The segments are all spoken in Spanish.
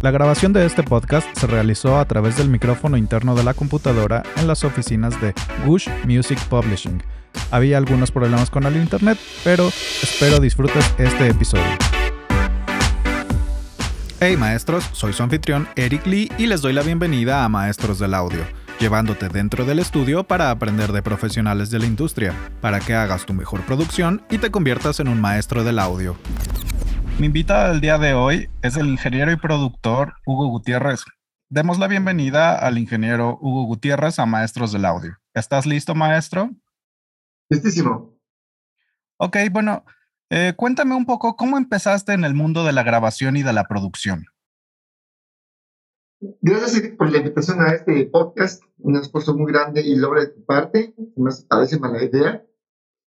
La grabación de este podcast se realizó a través del micrófono interno de la computadora en las oficinas de Gush Music Publishing. Había algunos problemas con el internet, pero espero disfrutes este episodio. Hey maestros, soy su anfitrión Eric Lee y les doy la bienvenida a Maestros del Audio, llevándote dentro del estudio para aprender de profesionales de la industria, para que hagas tu mejor producción y te conviertas en un maestro del audio. Mi invitado del día de hoy es el ingeniero y productor Hugo Gutiérrez. Demos la bienvenida al ingeniero Hugo Gutiérrez a Maestros del Audio. ¿Estás listo, maestro? Listísimo. Ok, bueno, eh, cuéntame un poco cómo empezaste en el mundo de la grabación y de la producción. Gracias por la invitación a este podcast, un esfuerzo muy grande y logro de tu parte, me parece mala idea.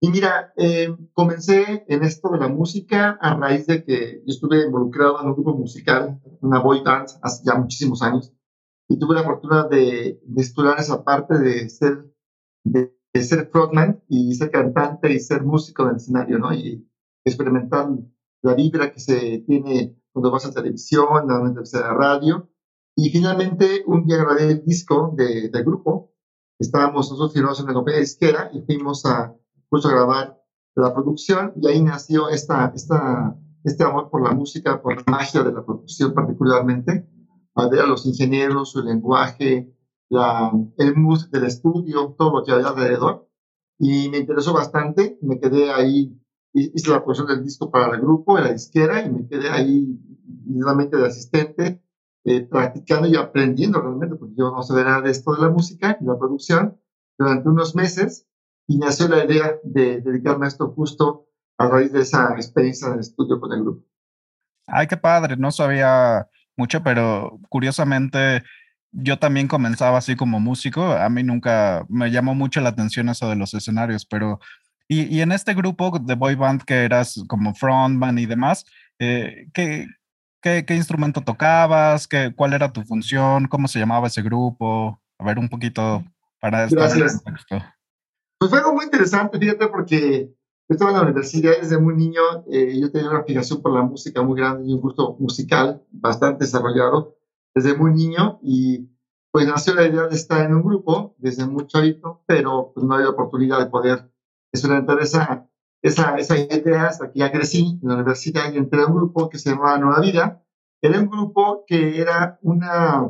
Y mira, eh, comencé en esto de la música a raíz de que yo estuve involucrado en un grupo musical, una boy band, hace ya muchísimos años, y tuve la fortuna de, de estudiar esa parte de ser, de, ser frontman y ser cantante y ser músico en el escenario, ¿no? Y experimentar la vibra que se tiene cuando vas a televisión, a la radio. Y finalmente un día grabé el disco de, del grupo. Estábamos nosotros firmados en la compañía disquera y fuimos a puso a grabar la producción y ahí nació esta, esta, este amor por la música, por la magia de la producción particularmente, a ver a los ingenieros, su lenguaje, la, el mood del estudio, todo lo que había alrededor. Y me interesó bastante, me quedé ahí, hice la producción del disco para el grupo, en la disquera, y me quedé ahí realmente de asistente, eh, practicando y aprendiendo realmente, porque yo no sabía nada de esto de la música y la producción, durante unos meses y nació la idea de dedicarme a esto justo a raíz de esa experiencia en el estudio con el grupo. Ay, qué padre, no sabía mucho, pero curiosamente yo también comenzaba así como músico. A mí nunca me llamó mucho la atención eso de los escenarios, pero y, y en este grupo de boy band que eras como frontman y demás, eh, ¿qué, qué, qué, instrumento tocabas? ¿Qué, ¿Cuál era tu función? ¿Cómo se llamaba ese grupo? A ver, un poquito para Gracias. contexto. Pues fue algo muy interesante, fíjate, porque yo estaba en la universidad desde muy niño, eh, yo tenía una fijación por la música muy grande y un gusto musical bastante desarrollado desde muy niño y pues nació la idea de estar en un grupo desde muy chavito, pero pues no había oportunidad de poder experimentar esa, esa, esa idea hasta que ya crecí en la universidad y entré a un grupo que se llamaba Nueva Vida. Era un grupo que era una,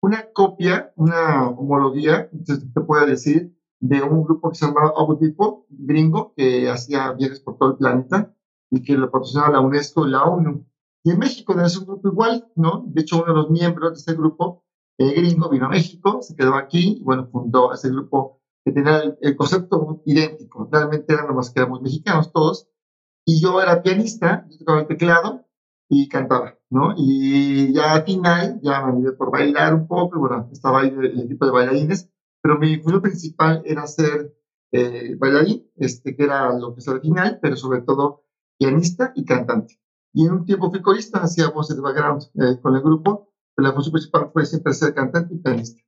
una copia, una homología, se puede decir, de un grupo que se llamaba Tipo, gringo, que hacía viajes por todo el planeta y que lo patrocinaba la UNESCO y la ONU. Y en México es un grupo igual, ¿no? De hecho, uno de los miembros de este grupo eh, gringo vino a México, se quedó aquí y, bueno, fundó ese grupo que tenía el, concepto idéntico. Realmente eran más que éramos mexicanos todos. Y yo era pianista, yo tocaba el teclado y cantaba, ¿no? Y ya al final, ya me ayudé por bailar un poco, bueno, estaba ahí el equipo de bailarines pero mi función principal era ser eh, bailarín, este, que era lo que es original, pero sobre todo pianista y cantante. Y en un tiempo fui corista, hacía voces de background eh, con el grupo, pero la función principal fue siempre ser cantante y pianista.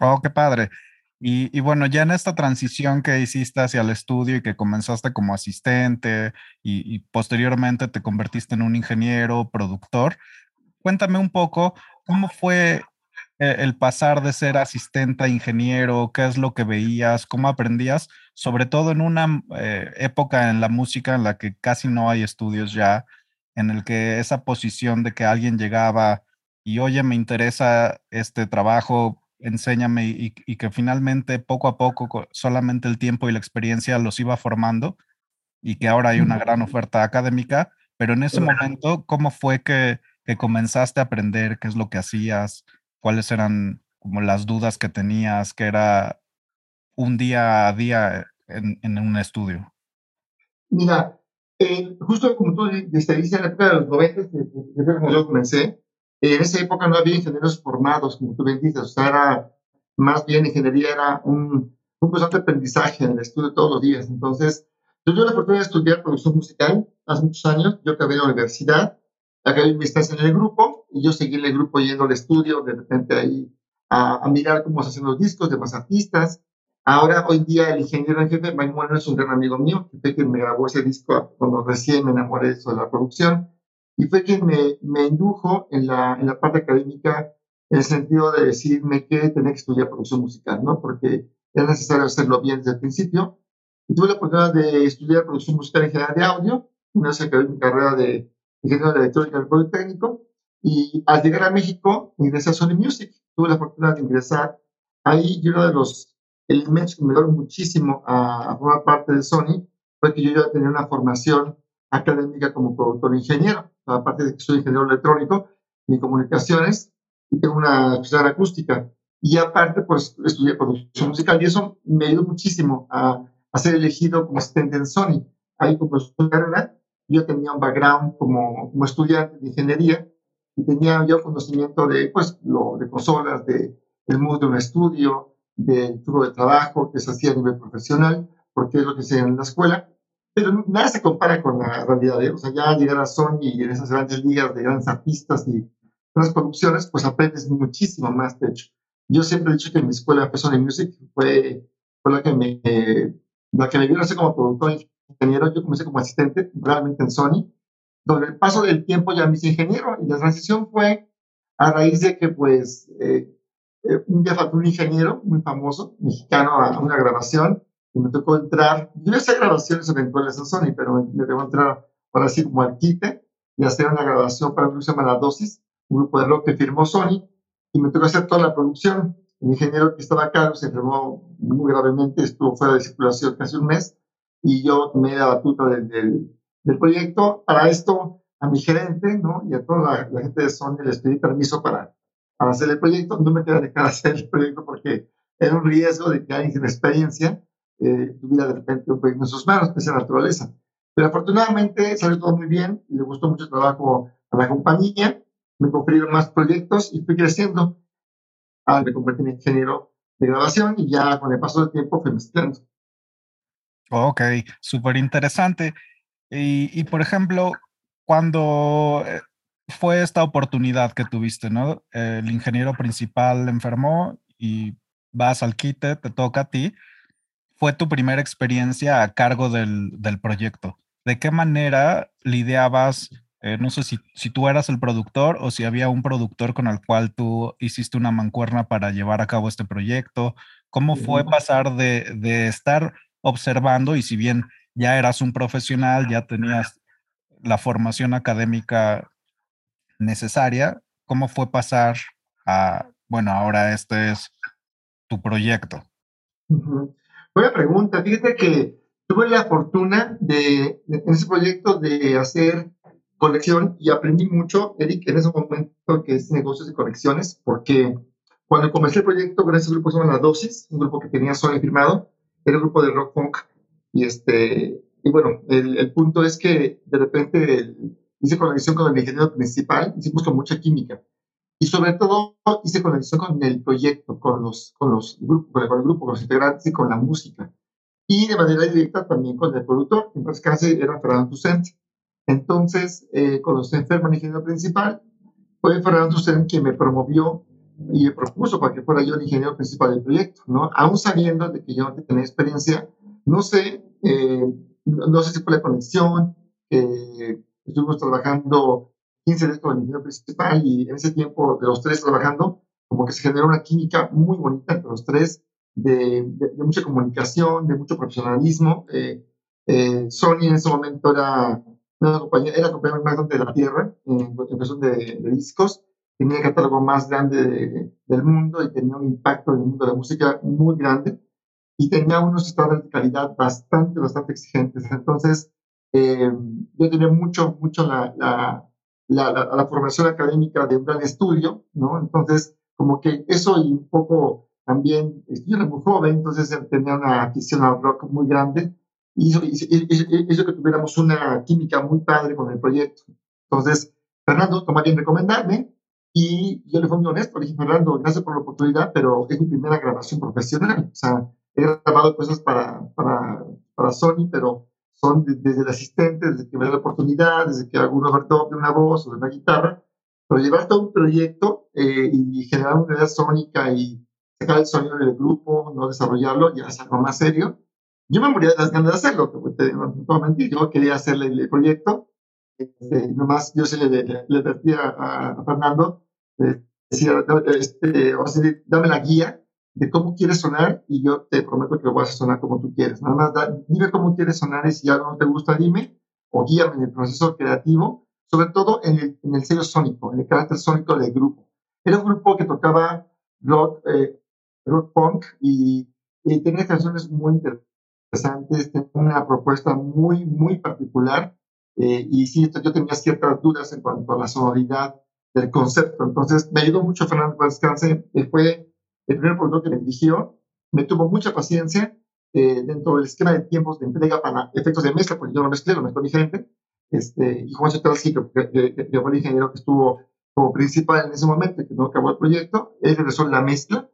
Oh, qué padre. Y, y, bueno, ya en esta transición que hiciste hacia el estudio y que comenzaste como asistente y, y posteriormente te convertiste en un ingeniero, productor, cuéntame un poco cómo fue el pasar de ser asistente a ingeniero, qué es lo que veías, cómo aprendías, sobre todo en una eh, época en la música en la que casi no hay estudios ya, en el que esa posición de que alguien llegaba y oye, me interesa este trabajo, enséñame y, y que finalmente poco a poco solamente el tiempo y la experiencia los iba formando y que ahora hay una gran oferta académica, pero en ese momento, ¿cómo fue que, que comenzaste a aprender? ¿Qué es lo que hacías? Cuáles eran como las dudas que tenías, que era un día a día en, en un estudio? Mira, eh, justo como tú dices, en la época de los 90, que yo comencé, en esa época no había ingenieros formados, como tú bien dices, o sea, era más bien ingeniería, era un, un constante aprendizaje en el estudio todos los días. Entonces, yo tuve la oportunidad de estudiar producción musical hace muchos años, yo acabé en la universidad, acabé mi estancia en el grupo y yo seguí en el grupo yendo al estudio, de repente ahí a, a, mirar cómo se hacen los discos de más artistas. Ahora, hoy día, el ingeniero en jefe, Mike Moreno, es un gran amigo mío, que fue quien me grabó ese disco cuando recién me enamoré de eso de la producción. y fue quien me, me indujo en la, en la parte académica en el sentido de decirme que tenía que estudiar producción musical, ¿no? Porque era necesario hacerlo bien desde el principio. Y tuve la oportunidad de estudiar producción musical en general de audio, una acabé mi carrera de ingeniero de electrónica en el Politécnico, y al llegar a México ingresé a Sony Music. Tuve la oportunidad de ingresar ahí y uno de los elementos que me dieron muchísimo a, a formar parte de Sony fue que yo ya tenía una formación académica como productor ingeniero, aparte de que soy ingeniero electrónico y comunicaciones, y tengo una especialidad acústica. Y aparte, pues estudié producción musical y eso me ayudó muchísimo a, a ser elegido como asistente en Sony. Ahí como carrera, yo tenía un background como, como estudiante de ingeniería y tenía yo conocimiento de, pues, lo, de consolas, de, del mundo de un estudio, del tubo de trabajo que se hacía a nivel profesional, porque es lo que se en la escuela. Pero nada se compara con la realidad. ¿eh? O sea, ya llegar a Sony y en esas grandes ligas de grandes artistas y grandes producciones, pues aprendes muchísimo más, de hecho. Yo siempre he dicho que mi escuela de Sony Music fue, fue la que me, la que me vio así como productor ingeniero. Yo comencé como asistente realmente en Sony donde el paso del tiempo ya me hice ingeniero y la transición fue a raíz de que pues eh, eh, un día faltó un ingeniero muy famoso, mexicano, a una grabación y me tocó entrar, yo hice grabaciones eventuales en Sony, pero me, me tocó entrar para así como al quite y hacer una grabación para un grupo que se llama La Dosis, un grupo de rock que firmó Sony y me tocó hacer toda la producción. El ingeniero que estaba acá se enfermó muy gravemente, estuvo fuera de circulación casi un mes y yo tomé la batuta del, del del proyecto. Para esto, a mi gerente ¿no? y a toda la, gente de Sony les pedí permiso para, para hacer el proyecto. No me quedé dejar hacer el proyecto porque era un riesgo de que alguien sin experiencia eh, tuviera de repente un proyecto en sus manos, que es la naturaleza. Pero afortunadamente salió todo muy bien, le gustó mucho el trabajo a la compañía, me confirieron más proyectos y fui creciendo. Ah, me convertí en ingeniero de grabación y ya con el paso del tiempo fui mezclando. Ok, súper interesante. Y, por ejemplo, cuando eh, fue esta oportunidad que tuviste, ¿no? El ingeniero principal enfermó y vas al quite, te toca a ti. Fue tu primera experiencia a cargo del, del proyecto. ¿De qué manera lidiabas? Eh, no sé si, si tú eras el productor o si había un productor con el cual tú hiciste una mancuerna para llevar a cabo este proyecto. ¿Cómo fue pasar de, de estar observando y si bien ya eras un profesional, ya tenías la formación académica necesaria. ¿Cómo fue pasar a, bueno, ahora este es tu proyecto? Buena pregunta. Fíjate que tuve la fortuna de, en ese proyecto de hacer colección y aprendí mucho, Eric, en ese momento que es negocios de colecciones, porque cuando comencé el proyecto con ese grupo se llama La Dosis, un grupo que tenía Sony firmado, era un grupo de rock punk y, este, y bueno, el, el punto es que de repente hice conexión con el ingeniero principal, hicimos con mucha química. Y sobre todo hice conexión con el proyecto, con los, con los grupos, con el, grupo, con los integrantes y con la música. Y de manera directa también con el productor, en este caso era Fernando Tucent. Entonces, eh, cuando se enferma el ingeniero principal, fue Fernando Tucent quien me promovió y me propuso para que fuera yo el ingeniero principal del proyecto, ¿no? Aún sabiendo de que yo no tenía experiencia no sé, eh, no sé si fue la conexión, eh, estuvimos trabajando 15 días con el ingeniero principal y en ese tiempo de los tres trabajando, como que se generó una química muy bonita entre los tres, de, de, mucha comunicación, de mucho profesionalismo. Eh, eh, Sony en ese momento era compañía, era la compañía más grande de la Tierra en, cuestión de, de, discos, tenía el catálogo más grande del mundo y tenía un impacto en el mundo de la música muy grande y tenía unos estándares de calidad bastante, bastante exigentes. Entonces, eh, yo tenía mucho, mucho la, la, la, la, formación académica de un gran estudio, ¿no? Entonces, como que eso y un poco también, yo era muy joven, entonces tenía una afición al rock muy grande y hizo, hizo, que tuviéramos una química muy padre con el proyecto. Entonás, Fernando tomó bien recomendarme y yo le fui muy honesto, le dije, Fernando, gracias por la oportunidad, pero es mi primera grabación profesional. O sea, he grabado cosas para, para, para Sony, pero son desde el asistente, desde que me da la oportunidad, desde que hago un overdub de una voz o de una guitarra, pero llevar todo un proyecto eh, y generar una idea sónica y sacar el sonido del grupo, no desarrollarlo, ya es algo más serio. Yo me moría de las ganas de hacerlo, te, no, no mentir, yo quería hacerle el proyecto. Este, nomás yo se le, le, advertía a, Fernando, eh, decía, este, o sea, dame la guía de cómo quieres sonar y yo te prometo que lo vas a sonar como tú quieres. Nada más dime cómo quieres sonar y si algo no te gusta, dime o guíame en el proceso creativo, sobre todo en el, en el sello sónico, en el carácter sónico del grupo. Era un grupo que tocaba rock, eh, rock punk y, y tenía canciones muy interesantes, tenía una propuesta muy, muy particular eh, y sí, yo tenía ciertas dudas en cuanto a la sonoridad del concepto. Entonces, me ayudó mucho Fernando Descanse, que fue el primer productor que me dirigió, me tuvo mucha paciencia eh, dentro del esquema de tiempos de entrega para efectos de mezcla, porque yo lo mezclé, lo mezcló mi gente, este, y Juan Chetalski, que, fue el ingeniero que estuvo como principal en ese momento, que no acabó el proyecto, él regresó la mezcla,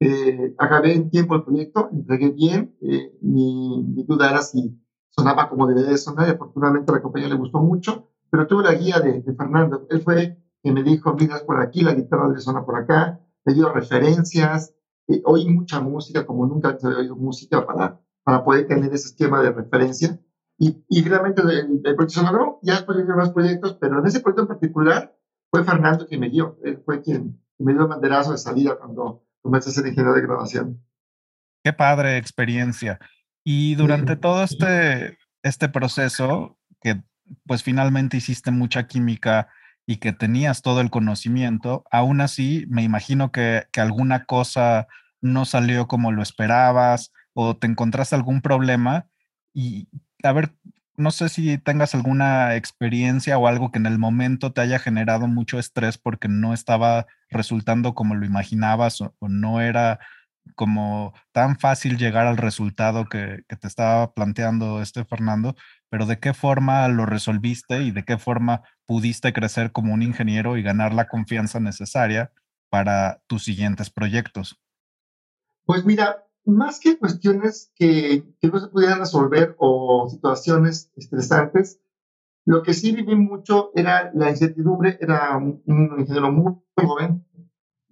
eh, acabé en tiempo el proyecto, entregué bien, eh, mi, mi, duda era si sonaba como debería de sonar, y afortunadamente a la compañía le gustó mucho, pero tuve la guía de, de Fernando, él fue quien me dijo, mira, por aquí, la guitarra debe sonar por acá, me dio referencias, eh, oí mucha música como nunca había oído música para, para poder tener ese esquema de referencia. Y, y realmente el, el, proyecto se logró, ya después vinieron más proyectos, pero en ese proyecto en particular fue Fernando quien me dio, él fue quien me dio el banderazo de salida cuando comencé a ser ingeniero de grabación. Qué padre experiencia. Y durante sí. todo este, este proceso, que pues finalmente hiciste mucha química y que tenías todo el conocimiento, aún así me imagino que, que, alguna cosa no salió como lo esperabas o te encontraste algún problema y a ver, no sé si tengas alguna experiencia o algo que en el momento te haya generado mucho estrés porque no estaba resultando como lo imaginabas o, no era como tan fácil llegar al resultado que, te estaba planteando este Fernando, pero de qué forma lo resolviste y de qué forma pudiste crecer como un ingeniero y ganar la confianza necesaria para tus siguientes proyectos. Pues mira, más que cuestiones que, que no se pudieran resolver o situaciones estresantes, lo que sí viví mucho era la incertidumbre, era un, un ingeniero muy, joven,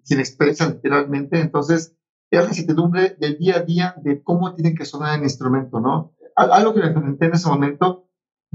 sin experiencia literalmente, entonces era la incertidumbre del día a día de cómo tiene que sonar el instrumento, ¿no? Algo que me enfrenté en ese momento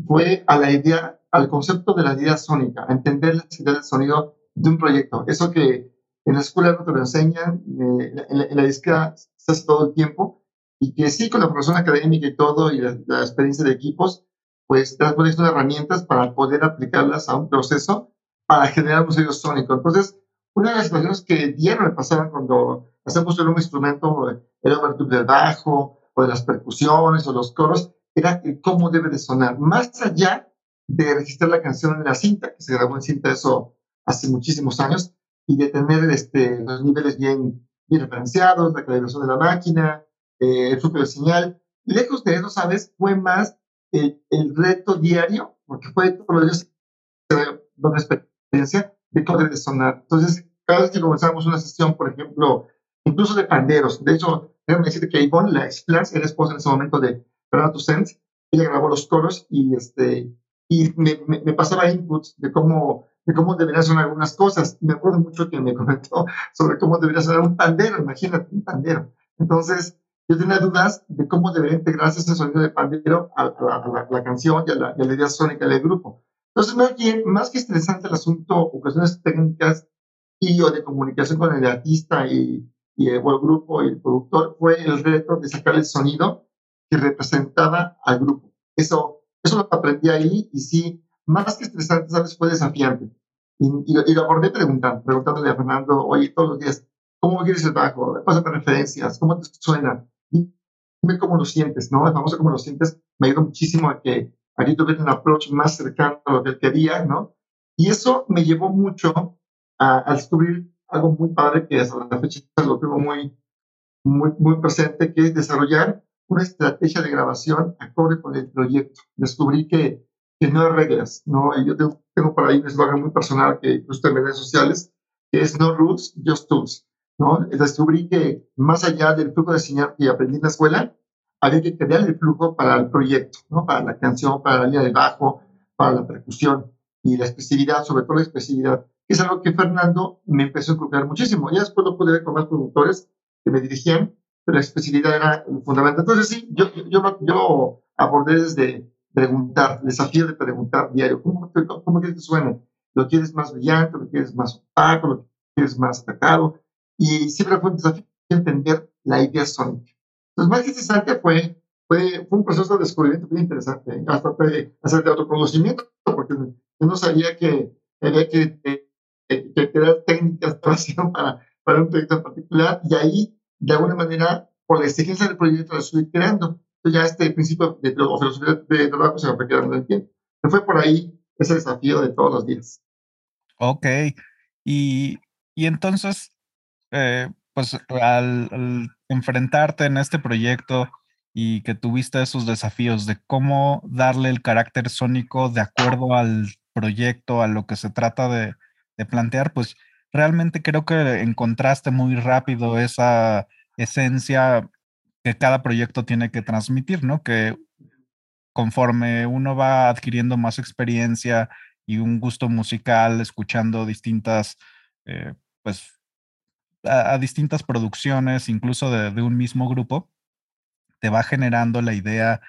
fue a la idea, al concepto de la idea sónica, a entender la idea del sonido de un proyecto. Eso que en la escuela no te lo enseñan, eh, en, la, en hace todo el tiempo, y que sí, con la profesión académica y todo, y la, la experiencia de equipos, pues te das herramientas para poder aplicarlas a un proceso para generar un sonido sónico. Entonces, una de las situaciones que diario me pasaban cuando hacemos un instrumento, el overtube del bajo, o de las percusiones, o los coros, era cómo debe de sonar, más allá de registrar la canción en la cinta, que se grabó en cinta eso hace muchísimos años, y de tener este, los niveles bien, bien referenciados, la calibración de la máquina, eh, el flujo de señal. Lejos de eso, ¿sabes? Fue más el, el reto diario, porque fue todos los días una experiencia de cómo debe de sonar. Entonces, cada vez que comenzamos una sesión, por ejemplo, incluso de panderos, de hecho, déjame decirte que Ivonne, la ex era esposa en ese momento de Fernando Tucent, ella grabó los coros y, este, y me, me, me, pasaba inputs de cómo, de cómo deberían sonar algunas cosas. Me acuerdo mucho que me comentó sobre cómo debería sonar un pandero, imagínate, un pandero. Entonces, yo tenía dudas de cómo debería integrarse ese sonido de pandero a, a, la, a la, canción y a la, y a la idea sónica del grupo. Entonces, más bien, más que estresante el asunto o cuestiones técnicas y o de comunicación con el artista y, y el, grupo y el productor, fue el reto de sacar el sonido que representaba al grupo. Eso, eso lo aprendí ahí y sí, más que estresante, ¿sabes? Fue desafiante. Y, y, y lo abordé preguntando, preguntándole a Fernando, oye, todos los días, ¿cómo quieres el bajo? Pásame referencias, ¿cómo te suena? Dime cómo lo sientes, ¿no? El famoso cómo lo sientes me ayudó muchísimo a que aquí tuviera un approach más cercano a lo que él quería, ¿no? Y eso me llevó mucho a, a descubrir algo muy padre que hasta la fecha lo tengo muy, muy, muy presente, que es desarrollar una estrategia de grabación acorde con el proyecto. Descubrí que, que no hay reglas, ¿no? Yo tengo, tengo por ahí un eslogan muy personal que incluso en redes sociales, que es no rules, just tools, ¿no? Descubrí que más allá del flujo de señal que aprendí en la escuela, había que crear el flujo para el proyecto, ¿no? Para la canción, para la línea de bajo, para la percusión y la expresividad, sobre todo la expresividad, es algo que Fernando me empezó a inculcar muchísimo. Ya después lo pude ver con más productores que me dirigían, pero la expresividad era fundamental. Entonces, sí, yo, yo, yo abordé desde, preguntar, desafío de preguntar diario, ¿cómo, cómo quieres que suene? ¿Lo quieres más brillante? ¿Lo quieres más opaco? ¿Lo quieres más atacado? Y siempre fue un desafío entender la idea sónica. Entonces, más interesante fue, fue, fue un proceso de descubrimiento muy interesante, hasta hasta de autoconocimiento, porque yo no sabía que había que, que, que crear técnicas para, un proyecto en particular, y ahí, de alguna manera, por la exigencia del proyecto, lo estoy creando. Entonces, ya este principio de, filosofía de trabajo se me fue quedando en tiempo. fue por ahí ese desafío de todos los días. Ok. Y, y entonces, eh, pues al, enfrentarte en este proyecto y que tuviste esos desafíos de cómo darle el carácter sónico de acuerdo al proyecto, a lo que se trata de, de plantear, pues realmente creo que encontraste muy rápido esa esencia que cada proyecto tiene que transmitir, ¿no? Que conforme uno va adquiriendo más experiencia y un gusto musical, escuchando distintas, eh, pues, a, distintas producciones, incluso de, un mismo grupo, te va generando la idea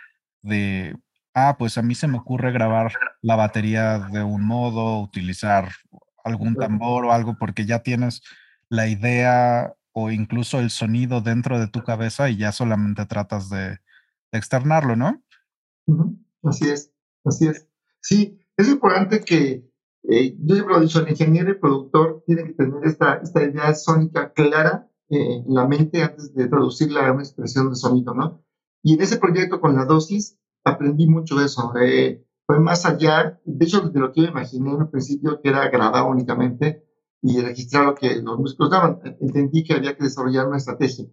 de, ah, pues a mí se me ocurre grabar la batería de un modo, utilizar algún tambor o algo, porque ya tienes la idea o incluso el sonido dentro de tu cabeza y ya solamente tratas de, externarlo, ¿no? Así es, así es. Sí, es importante que eh, yo siempre lo he dicho, el ingeniero y productor tiene que tener esta, esta idea sónica clara eh, en la mente antes de traducirla a una expresión de sonido, ¿no? Y en ese proyecto con la dosis aprendí mucho de eso. Eh, fue más allá, de hecho, de lo que yo imaginé en un principio, que era grabar únicamente y registrar lo que los músicos daban. Entendí que había que desarrollar una estrategia.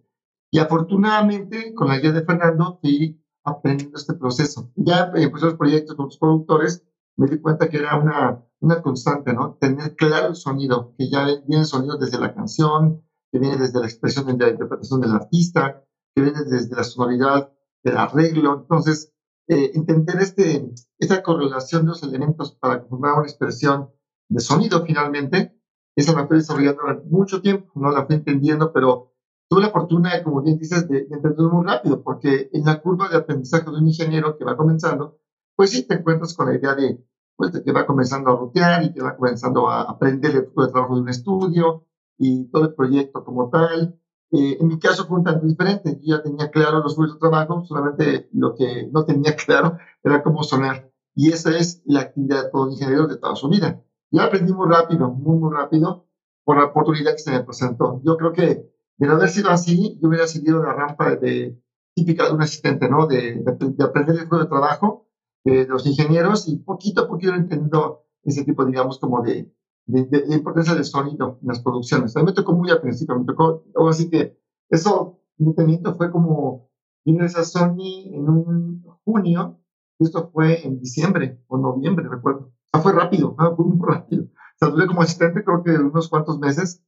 Y afortunadamente, con la guía de Fernando, fui aprendiendo este proceso. Ya en pues, los proyectos con los productores, me di cuenta que era una, una constante, ¿no? Tener claro el sonido, que ya viene el sonido desde la canción, que viene desde la expresión de la interpretación del artista, que viene desde la sonoridad del arreglo. Entonces, eh, entender este, esta correlación de los elementos para formar una expresión de sonido finalmente, esa la fui desarrollando durante mucho tiempo, no la fui entendiendo, pero tuve la fortuna, como bien dices, de, de entenderlo muy rápido, porque en la curva de aprendizaje de un ingeniero que va comenzando, pues sí te encuentras con la idea de pues, que va comenzando a rutear y que va comenzando a aprender el trabajo de un estudio y todo el proyecto como tal. Eh, en mi caso fue un tanto diferente. Yo ya tenía claro los flujos de trabajo, solamente lo que no tenía claro era cómo sonar. Y esa es la actividad de todo ingeniero de toda su vida. Ya aprendí muy rápido, muy, muy rápido, por la oportunidad que se me presentó. Yo creo que de no haber sido así, yo hubiera seguido la rampa de, típica de un asistente, ¿no? De, de, aprender el flujo de trabajo de los ingenieros y poquito a poquito entiendo ese tipo, digamos, como de, de, importancia del sonido en las producciones. A mí me tocó muy al principio, me tocó, así que eso, mi teniente fue como, ingresé a Sony en un junio, esto fue en diciembre o noviembre, recuerdo. O sea, fue rápido, fue muy rápido. O sea, tuve como asistente creo que unos cuantos meses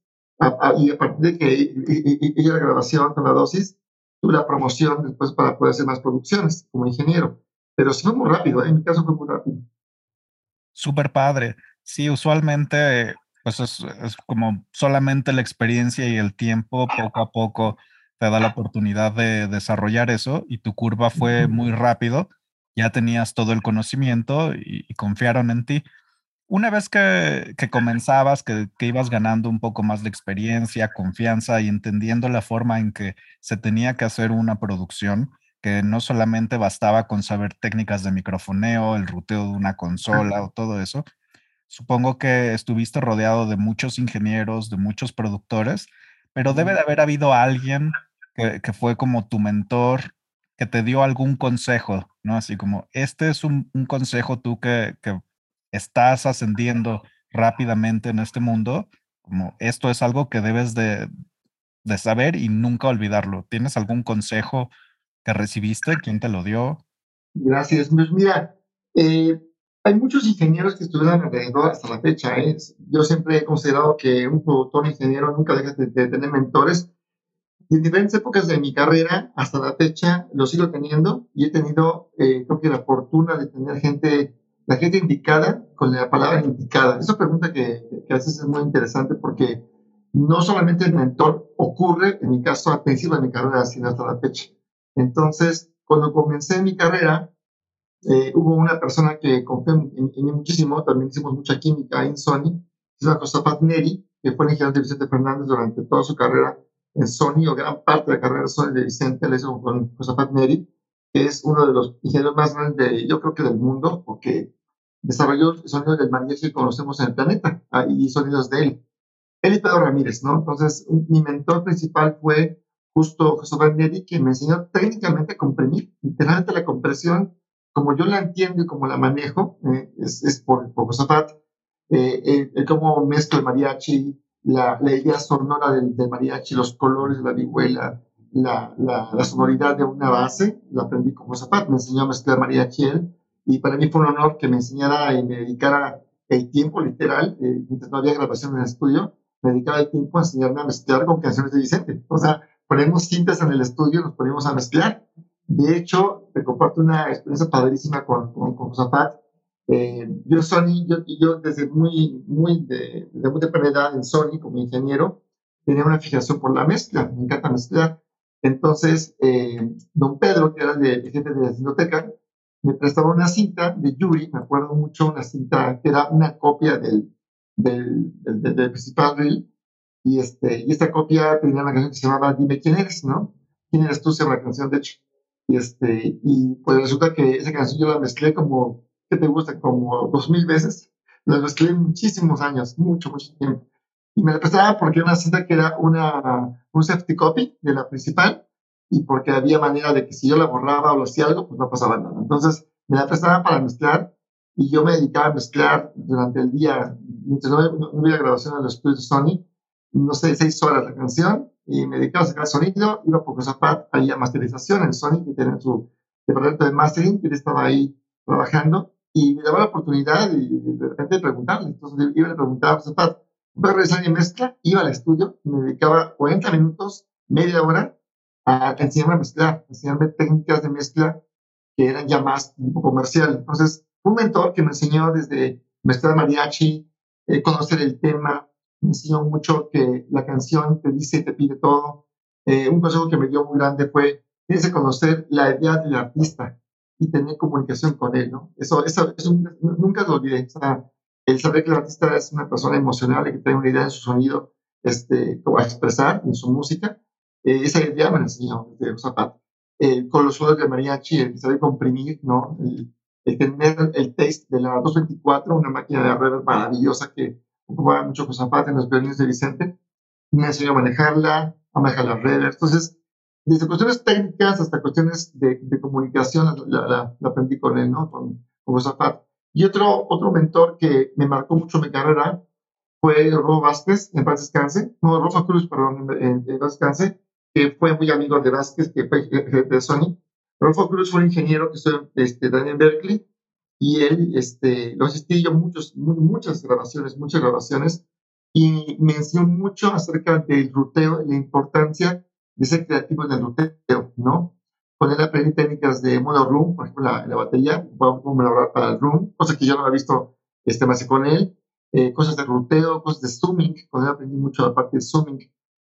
y a partir de que hice la grabación con la dosis, tuve la promoción después para poder hacer más producciones como ingeniero. Pero sí fue muy rápido, ¿eh? en mi caso fue muy rápido. Súper padre. Sí, usualmente pues es, es, como solamente la experiencia y el tiempo poco a poco te da la oportunidad de desarrollar eso y tu curva fue muy rápido, ya tenías todo el conocimiento y, y confiaron en ti. Una vez que, que comenzabas, que, que, ibas ganando un poco más de experiencia, confianza y entendiendo la forma en que se tenía que hacer una producción, que no solamente bastaba con saber técnicas de microfoneo, el ruteo de una consola o todo eso. Supongo que estuviste rodeado de muchos ingenieros, de muchos productores, pero debe de haber habido alguien que, que fue como tu mentor, que te dio algún consejo, ¿no? Así como, este es un, un consejo tú que, que estás ascendiendo rápidamente en este mundo, como esto es algo que debes de, de saber y nunca olvidarlo. ¿Tienes algún consejo que recibiste? ¿Quién te lo dio? Gracias. Pues mira, eh, hay muchos ingenieros que estuvieron alrededor hasta la fecha. ¿eh? Yo siempre he considerado que un productor ingeniero nunca deja de, tener mentores. Y en diferentes épocas de mi carrera, hasta la fecha, lo sigo teniendo y he tenido, eh, creo que la fortuna de tener gente, la gente indicada con la palabra indicada. Esa pregunta que, que haces es muy interesante porque no solamente el mentor ocurre, en mi caso, al principio de mi carrera, sino hasta la fecha. Entonces, cuando comencé mi carrera, eh, hubo una persona que confió en, mí muchísimo, también hicimos mucha química en Sony, se llama Josafat Neri, que fue el ingeniero de Vicente Fernández durante toda su carrera en Sony, o gran parte de la carrera de Sony de Vicente, le hizo con Josafat Neri, que es uno de los ingenieros más grandes, de, yo creo que del mundo, porque desarrolló el sonido del mariachi que conocemos en el planeta, ah, y sonidos de él. Él y Pedro Ramírez, ¿no? Entonces, mi mentor principal fue justo Josafat Neri, que me enseñó técnicamente a comprimir, literalmente la compresión como yo la entiendo y como la manejo, eh, es, es, por, por Josafat, eh, eh, cómo mezclo el mariachi, la, la idea sonora del, del, mariachi, los colores de la vihuela, la, la, la, sonoridad de una base, la aprendí con Josafat, me enseñó a mezclar mariachi él, y para mí fue un honor que me enseñara y me dedicara el tiempo literal, eh, mientras no había grabación en el estudio, me dedicaba el tiempo a enseñarme a mezclar con canciones de Vicente. O sea, ponemos cintas en el estudio, nos ponemos a mezclar de hecho, te comparto una experiencia padrísima con, con, con Josafat. Eh, yo, Sony, yo, yo desde muy, muy de, de muy temprana edad en Sony como ingeniero, tenía una fijación por la mezcla, me encanta mezclar. Entonces, eh, don Pedro, que era el, jefe de la biblioteca, me prestaba una cinta de Yuri, me acuerdo mucho, una cinta que era una copia del, del, del, del principal reel, y, este, y esta copia tenía una canción que se llamaba Dime quién eres, ¿no? ¿Quién eres tú? Se llama la canción, de hecho. Y, este, y pues resulta que esa canción yo la mezclé como, ¿qué te gusta? Como dos mil veces. La mezclé muchísimos años, mucho, mucho tiempo. Y me la prestaba porque era una cinta que era una, un safety copy de la principal y porque había manera de que si yo la borraba o lo hacía algo, pues no pasaba nada. Entonces me la prestaba para mezclar y yo me dedicaba a mezclar durante el día, mientras no, no, no grabación en los estudios de Sony, no sé, seis horas la canción y me dedicaba a sacar sonido, iba por Cosapad, ahí a masterización en Sony, que tienen su departamento de mastering, que él estaba ahí trabajando, y me daba la oportunidad y de repente de preguntarle, entonces iba a preguntar a Cosapad, voy a realizar mi mezcla, iba al estudio, me dedicaba 40 minutos, media hora, a enseñarme a mezclar, enseñarme técnicas de mezcla que eran ya más tipo comercial. Entonces, un mentor que me enseñó desde mezclar mariachi, eh, conocer el tema, me enseñó mucho que la canción te dice y te pide todo. Eh, un consejo que me dio muy grande fue, tienes que conocer la idea del artista y tener comunicación con él, ¿no? Eso, eso, nunca lo olvidé. O sea, el saber que el artista es una persona emocional y que tiene una idea en su sonido, este, va a expresar en su música, eh, esa idea me la enseñó este, Zapata. Eh, con los suelos de mariachi, el saber comprimir, ¿no? El, el, tener el taste de la 224, una máquina de reverb maravillosa que ocupaba mucho con Zapata en los violines de Vicente, me enseñó a manejarla, a manejar las redes. Entonces, desde cuestiones técnicas hasta cuestiones de, de comunicación, la, la, la, aprendí con él, ¿no? Con, con Zapata. Y otro, otro mentor que me marcó mucho mi carrera fue Robo Vázquez, en paz descanse, no, Rosa Cruz, perdón, en, en paz descanse, que fue muy amigo de Vázquez, que fue jefe de Sony. Rolfo Cruz fue un ingeniero que estuvo este, en Berkeley y él, este, lo asistí yo muchos, muchas grabaciones, muchas grabaciones, y me enseñó mucho acerca del ruteo la importancia de ser creativo en el ruteo, ¿no? Con él aprendí técnicas de mono room, por ejemplo, la, la batería, cómo elaborar para el room, cosa que yo no había visto este, más con él, eh, cosas de ruteo, cosas de zooming, con él aprendí mucho la parte de zooming,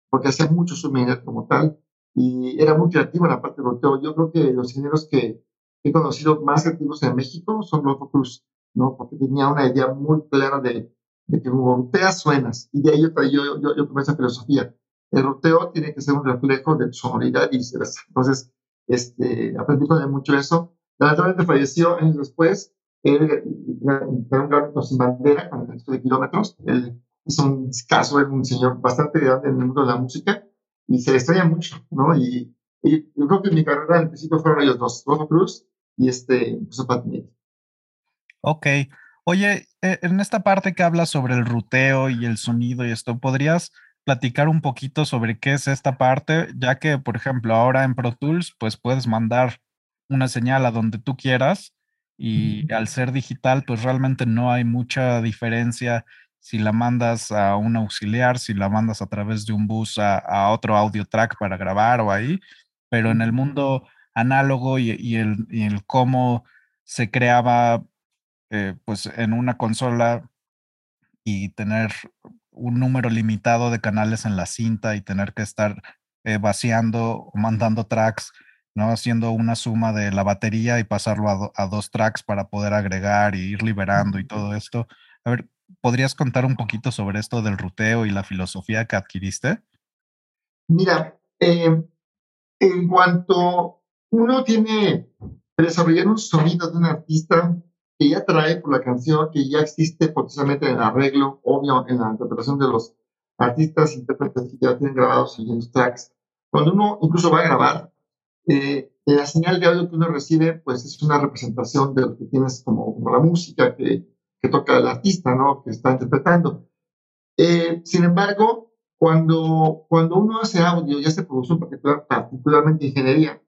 porque hacía mucho zooming como tal, y era muy creativo en la parte de ruteo. Yo creo que los ingenieros que he conocido más creativos en México son Rodolfo Cruz, ¿no? Porque tenía una idea muy clara de, de que como ruteas suenas. Y de ahí yo, yo, yo, yo tomé esa filosofía. El ruteo tiene que ser un reflejo de tu sonoridad y viceversa. Entonces, este, aprendí con él mucho eso. Lamentablemente falleció años después. Él era un gráfico sin bandera con el de kilómetros. Él hizo un caso, era un señor bastante grande en el mundo de la música y se extraña mucho, ¿no? Y, y yo creo que en mi carrera al principio fueron ellos dos, Rodolfo Cruz y este Zapatini. Ok. Oye, eh, en esta parte que hablas sobre el ruteo y el sonido y esto, ¿podrías platicar un poquito sobre qué es esta parte? Ya que, por ejemplo, ahora en Pro Tools, pues puedes mandar una señal a donde tú quieras y al ser digital, pues realmente no hay mucha diferencia si la mandas a un auxiliar, si la mandas a través de un bus a, a otro audio track para grabar o ahí, pero en el mundo análogo y, y, el, y el, cómo se creaba eh, pues en una consola y tener un número limitado de canales en la cinta y tener que estar eh, vaciando o mandando tracks ¿no? Haciendo una suma de la batería y pasarlo a, dos tracks para poder agregar y ir liberando y todo esto. A ver, ¿podrías contar un poquito sobre esto del ruteo y la filosofía que adquiriste? Mira, eh, en cuanto uno tiene desarrollar un sonido de un artista que ya trae por la canción, que ya existe precisamente en el arreglo, obvio, en la interpretación de los artistas, intérpretes que ya tienen grabados en los tracks. Cuando uno incluso va a grabar, eh, la señal de audio que uno recibe, pues es una representación de lo que tienes como, como la música que, que, toca el artista, ¿no? Que está interpretando. Eh, sin embargo, cuando, cuando uno hace audio y hace producción particular, particularmente ingeniería,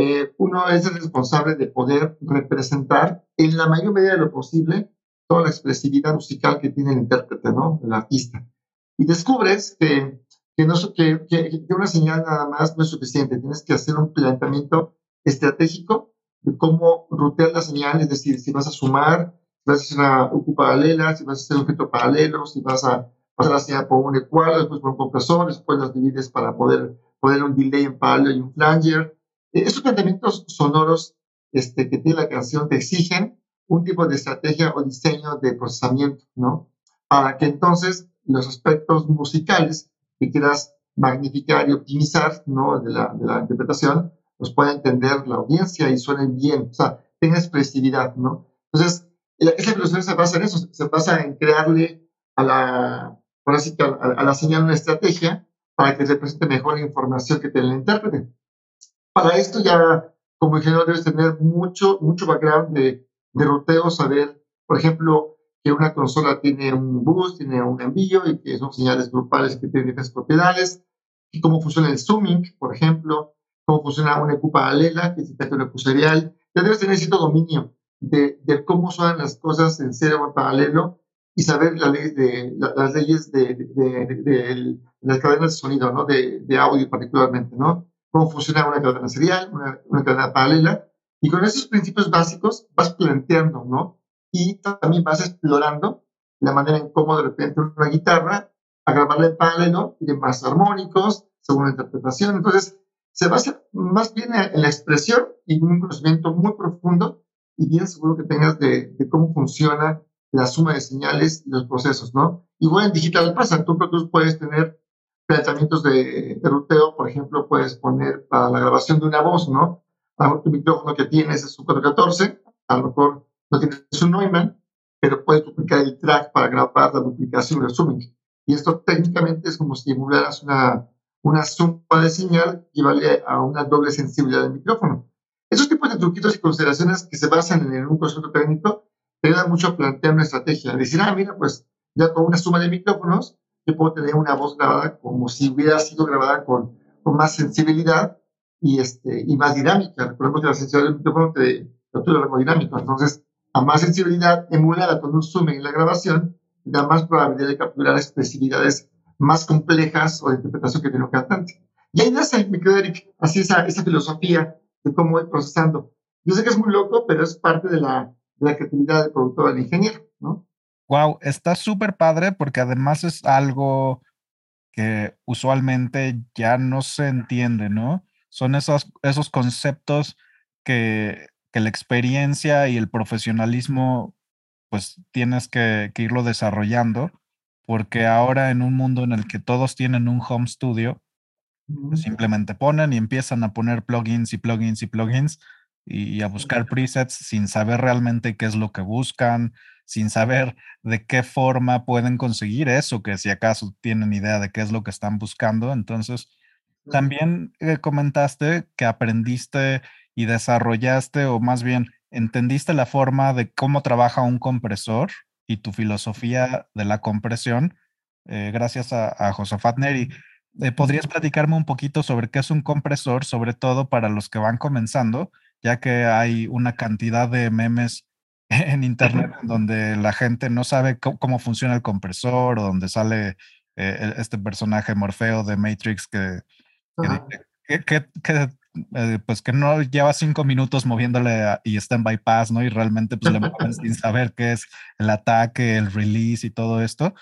eh, uno es el responsable de poder representar en la mayor medida de lo posible toda la expresividad musical que tiene el intérprete, ¿no? El artista. Y descubres que, que, no, que, que, una señal nada más no es suficiente. Tienes que hacer un planteamiento estratégico de cómo rutear la señal, es decir, si vas a sumar, si vas a hacer una U paralela, si vas a hacer un objeto paralelo, si vas a pasar la señal por un ecuador, después por un compresor, después las divides para poder poner un delay en paralelo y un flanger Estos planteamientos sonoros este, que tiene la canción te exigen un tipo de estrategia o diseño de procesamiento, ¿no? Para que entonces los aspectos musicales que quieras magnificar y optimizar, ¿no? De la, de la interpretación, los pueda entender la audiencia y suenen bien, o sea, tenga expresividad, ¿no? Entonces, esa filosofía se basa en eso, se basa en crearle a la, a, la señal una estrategia para que represente mejor la información que tiene el intérprete. Para esto ya como ingeniero debes tener mucho, mucho background de, de ruteo, saber, por ejemplo, que una consola tiene un bus, tiene un envío y que son señales grupales que tienen diferentes propiedades, y cómo funciona el zooming, por ejemplo, cómo funciona una EQ paralela, que es una EQ serial. Ya debes tener cierto dominio de, de, cómo son las cosas en serio o en paralelo y saber la ley de, las leyes de, de, las cadenas de sonido, ¿no? De, audio particularmente, ¿no? Cómo funciona una cadena serial, una, cadena paralela, y con esos principios básicos vas planteando, ¿no? Y también vas explorando la manera en cómo de repente una guitarra, a grabarla en paralelo, tiene más armónicos, según la interpretación. Entonces, se basa más bien en la expresión y un conocimiento muy profundo y bien seguro que tengas de, de cómo funciona la suma de señales y los procesos, ¿no? Igual en digital pasa, tú, tú puedes tener planteamientos de, ruteo, por ejemplo, puedes poner para la grabación de una voz, ¿no? A lo tu micrófono que tienes es un 414, a lo mejor no tienes un Neumann, pero puedes duplicar el track para grabar la duplicación el zooming. Y esto técnicamente es como si emularas una, una suma de señal que vale a una doble sensibilidad del micrófono. Esos tipos de truquitos y consideraciones que se basan en un concepto técnico te ayudan mucho a plantear una estrategia. Decir, ah, mira, pues ya con una suma de micrófonos yo puedo tener una voz grabada como si hubiera sido grabada con, con más sensibilidad y, este, y más dinámica. Recordemos que la sensibilidad del micrófono te captura dinámico. Entonces, a más sensibilidad emulada con un zoom en la grabación, da más probabilidad de capturar expresividades más complejas o de interpretación que tiene un cantante. Y ahí nace, mi querido Eric, así esa, esa filosofía de cómo voy procesando. Yo sé que es muy loco, pero es parte de la, de la creatividad del productor del ingeniero, ¿no? Wow, está súper padre porque además es algo que usualmente ya no se entiende, ¿no? Son esos, esos conceptos que, que la experiencia y el profesionalismo, pues tienes que, que, irlo desarrollando, porque ahora en un mundo en el que todos tienen un home studio, pues simplemente ponen y empiezan a poner plugins y plugins y plugins y a buscar presets sin saber realmente qué es lo que buscan, sin saber de qué forma pueden conseguir eso, que si acaso tienen idea de qué es lo que están buscando. Entonces, también eh, comentaste que aprendiste y desarrollaste, o más bien entendiste la forma de cómo trabaja un compresor y tu filosofía de la compresión, eh, gracias a, a, Josafat Neri. Eh, ¿Podrías platicarme un poquito sobre qué es un compresor, sobre todo para los que van comenzando, ya que hay una cantidad de memes en internet donde la gente no sabe cómo, funciona el compresor o donde sale eh, este personaje Morfeo de Matrix que, que, eh, pues que no lleva cinco minutos moviéndole y está en bypass, ¿no? Y realmente pues le mueven sin saber qué es el ataque, el release y todo esto.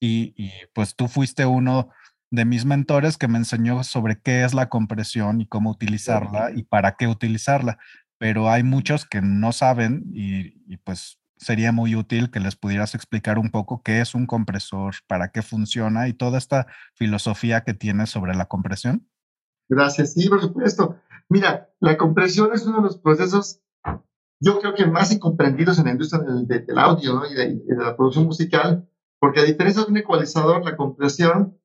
Y, y, pues tú fuiste uno de mis mentores que me enseñó sobre qué es la compresión y cómo utilizarla y para qué utilizarla. Pero hay muchos que no saben y, y pues sería muy útil que les pudieras explicar un poco qué es un compresor, para qué funciona y toda esta filosofía que tiene sobre la compresión. Gracias, sí, por supuesto. Mira, la compresión es uno de los procesos, yo creo que más incomprendidos en la industria del, audio y, de, la producción musical, porque a diferencia de un ecualizador, la compresión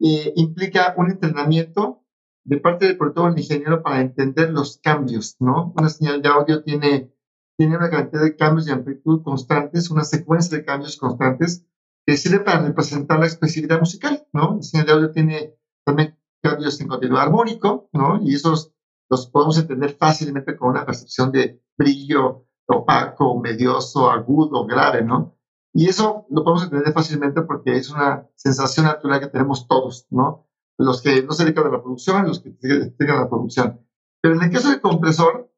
eh, implica un entrenamiento de parte del productor el ingeniero para entender los cambios, ¿no? Una señal de audio tiene, tiene una cantidad de cambios de amplitud constantes, una secuencia de cambios constantes que sirve para representar la expresividad musical, ¿no? La señal de audio tiene también cambios en continuo armónico, ¿no? Y esos los podemos entender fácilmente con una percepción de brillo opaco, medioso, agudo, grave, ¿no? Y eso lo podemos entender fácilmente porque es una sensación natural que tenemos todos, ¿no? Los que no se dedican a la producción, los que se dedican a la producción. Pero en el caso del compresor,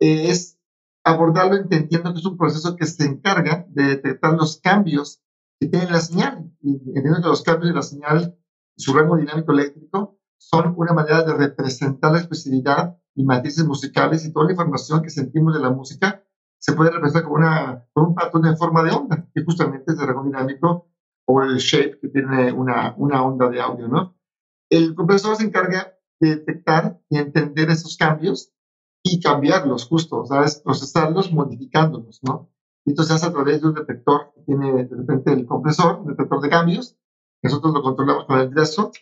eh, es abordarlo entendiendo que es un proceso que se encarga de detectar los cambios que tiene la señal. Y entendiendo que los cambios de la señal, su rango dinámico eléctrico, son una manera de representar la expresividad y matices musicales y toda la información que sentimos de la música se puede representar como, una, un patrón en forma de onda, que justamente es el rango dinámico o el shape que tiene una, una onda de audio, ¿no? El compresor se encarga de detectar y entender esos cambios y cambiarlos justo, ¿sabes? Procesarlos modificándolos, ¿no? Entonces hace a través de un detector que tiene de repente el compresor, un detector de cambios, nosotros lo controlamos con el ingreso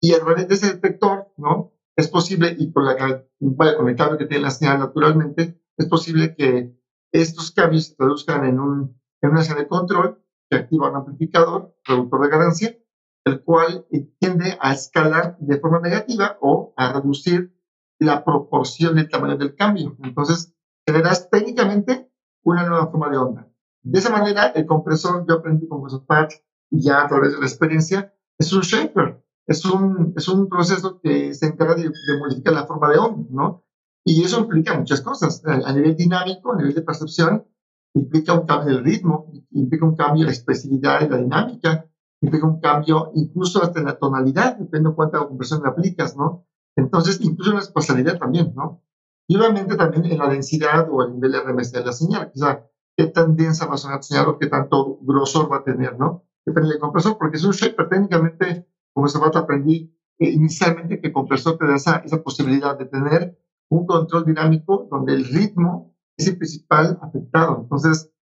y a través de ese detector, ¿no? Es posible, y por la, con el cambio que tiene la señal naturalmente, es posible que estos cambios se traduzcan en, un, en una señal de control que activa un amplificador, productor de ganancia, el cual tiende a escalar de forma negativa o a reducir la proporción del tamaño del cambio. Entonces, generas técnicamente una nueva forma de onda. De esa manera, el compresor, yo aprendí con Joseph Patch, ya a través de la experiencia, es un shaper es un, es un proceso que se encarga de, modificar la forma de onda, ¿no? Y eso implica muchas cosas. A, nivel dinámico, a nivel de percepción, implica un cambio del ritmo, implica un cambio de la expresividad y la dinámica, implica un cambio incluso hasta en la tonalidad, depende de cuánta compresión le aplicas, ¿no? Entonces, incluso en la espacialidad también, ¿no? Y obviamente también en la densidad o el nivel RMS de la señal, o sea, qué tan densa va a sonar la señal o qué tanto grosor va a tener, ¿no? Depende del compresor, porque es un shaper técnicamente como ese rato aprendí eh, inicialmente que compresor te da esa, esa posibilidad de tener un control dinámico donde el ritmo es el principal afectado. Entonces,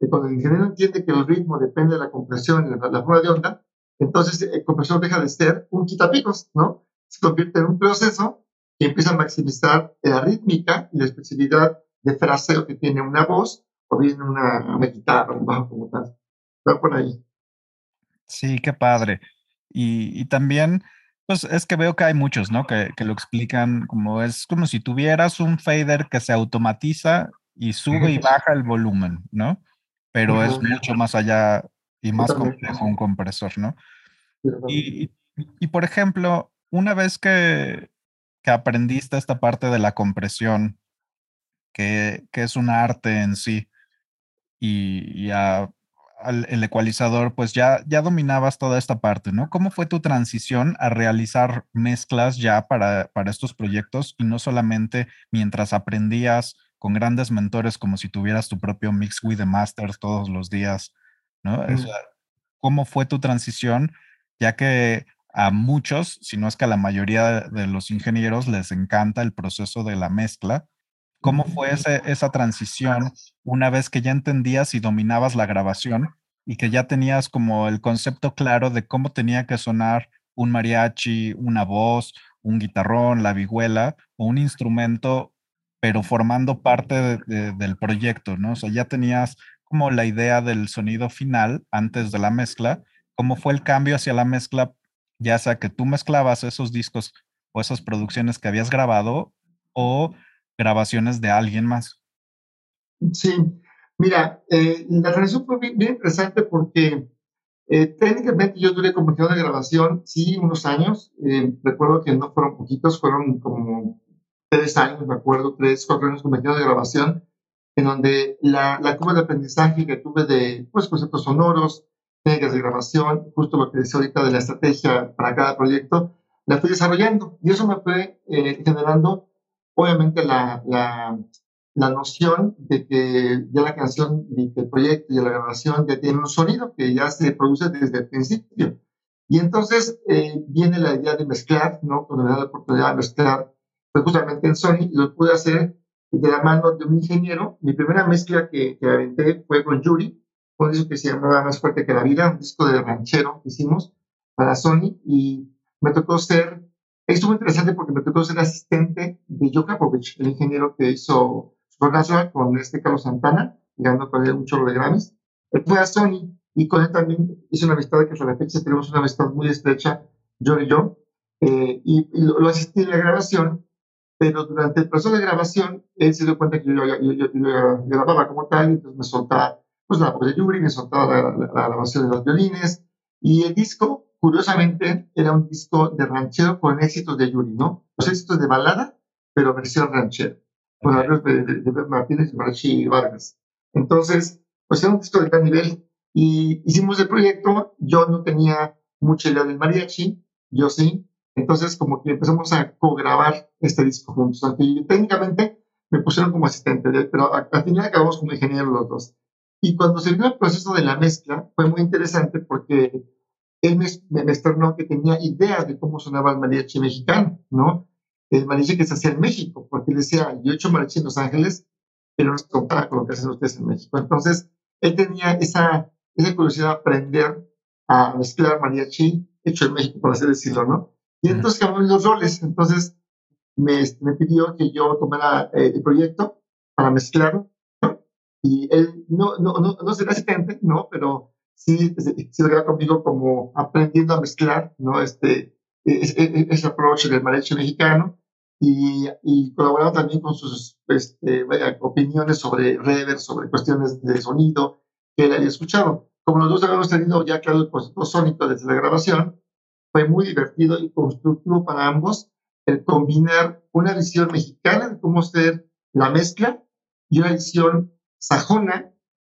eh, cuando el ingeniero entiende que el ritmo depende de la compresión y de la, forma de onda, entonces el compresor deja de ser un quitapicos, ¿no? Se convierte en un proceso que empieza a maximizar la rítmica y la especificidad de fraseo que tiene una voz o bien una, una guitarra, un bajo como tal. Va por ahí. Sí, qué padre. Y, también, pues es que veo que hay muchos, ¿no? Que, que, lo explican como es como si tuvieras un fader que se automatiza y sube y baja el volumen, ¿no? Pero es mucho más allá y más complejo un compresor, ¿no? Y, y, por ejemplo, una vez que, que aprendiste esta parte de la compresión, que, que es un arte en sí, y, ya el ecualizador, pues ya, ya dominabas toda esta parte, ¿no? ¿Cómo fue tu transición a realizar mezclas ya para, para estos proyectos y no solamente mientras aprendías con grandes mentores como si tuvieras tu propio Mix with the Masters todos los días, ¿no? ¿Cómo fue tu transición? Ya que a muchos, si no es que a la mayoría de los ingenieros les encanta el proceso de la mezcla, ¿Cómo fue esa transición una vez que ya entendías y dominabas la grabación y que ya tenías como el concepto claro de cómo tenía que sonar un mariachi, una voz, un guitarrón, la vihuela o un instrumento, pero formando parte del proyecto, ¿no? O sea, ya tenías como la idea del sonido final antes de la mezcla. ¿Cómo fue el cambio hacia la mezcla? Ya sea que tú mezclabas esos discos o esas producciones que habías grabado o grabaciones de alguien más. Sí, mira, eh, la transición fue bien, interesante porque eh, técnicamente yo duré como de grabación, sí, unos años. Eh, recuerdo que no fueron poquitos, fueron como tres años, me acuerdo, tres, cuatro años ingeniero de grabación, en donde la, la curva de aprendizaje que tuve de pues, conceptos sonoros, técnicas de grabación, justo lo que decía ahorita de la estrategia para cada proyecto, la fui desarrollando y eso me fue eh, generando, obviamente, la, la, la, noción de que ya la canción, el proyecto y la grabación ya tienen un sonido que ya se produce desde el principio. Y entonces eh, viene la idea de mezclar, ¿no? Cuando me da la oportunidad de mezclar, justamente en Sony, lo pude hacer de la mano de un ingeniero. Mi primera mezcla que, que aventé fue con Yuri, un disco que se llamaba Más fuerte que la vida, un disco de ranchero que hicimos para Sony y me tocó ser, estuvo interesante porque me tocó ser asistente de Joe Kapovich, el ingeniero que hizo Supernatural con este Carlos Santana, ganando con él un chorro de Grammys. Él fue a Sony y con él también hice una amistad que hasta la fecha tenemos una amistad muy estrecha, yo y yo, eh, y, lo, asistí en la grabación, pero durante el proceso de grabación, él se dio cuenta que yo, yo, yo, yo grababa como tal, y entonces me soltaba pues la voz de Yuri, me soltaba la, la, grabación de los violines, y el disco, curiosamente, era un disco de ranchero con éxitos de Yuri, ¿no? Los éxitos de balada, pero versión ranchero, con okay. de, de, de, Martínez y Vargas. Entonces, pues era un disco de gran nivel, y hicimos el proyecto, yo no tenía mucha idea del mariachi, yo sí, entonces como que empezamos a co-grabar este disco juntos, aunque técnicamente me pusieron como asistente, pero al final acabamos como ingenieros los dos. Y cuando se vio el proceso de la mezcla, fue muy interesante porque él me, me externó que tenía ideas de cómo sonaba el mariachi mexicano, ¿no? El mariachi que se hacía en México, porque él decía, yo he hecho mariachi en Los Ángeles, pero no se compara con lo que hacen ustedes en México. Entonces, él tenía esa esa curiosidad de aprender a mezclar mariachi hecho en México, por así decirlo, ¿no? Y entonces cambiamos los roles. Entonces me, me pidió que yo tomara eh, el proyecto para mezclarlo. Y él no, no, no, no será asistente, ¿no? Pero sí, sí lo conmigo como aprendiendo a mezclar, ¿no? Este, ese, ese approach del mariachi mexicano. Y, y colaborando también con sus este, vaya, opiniones sobre reverb, sobre cuestiones de sonido, que él había escuchado. Como los dos habíamos tenido ya claro el concepto sónico desde la grabación, fue muy divertido y constructivo para ambos el combinar una visión mexicana de cómo ser la mezcla y una visión sajona,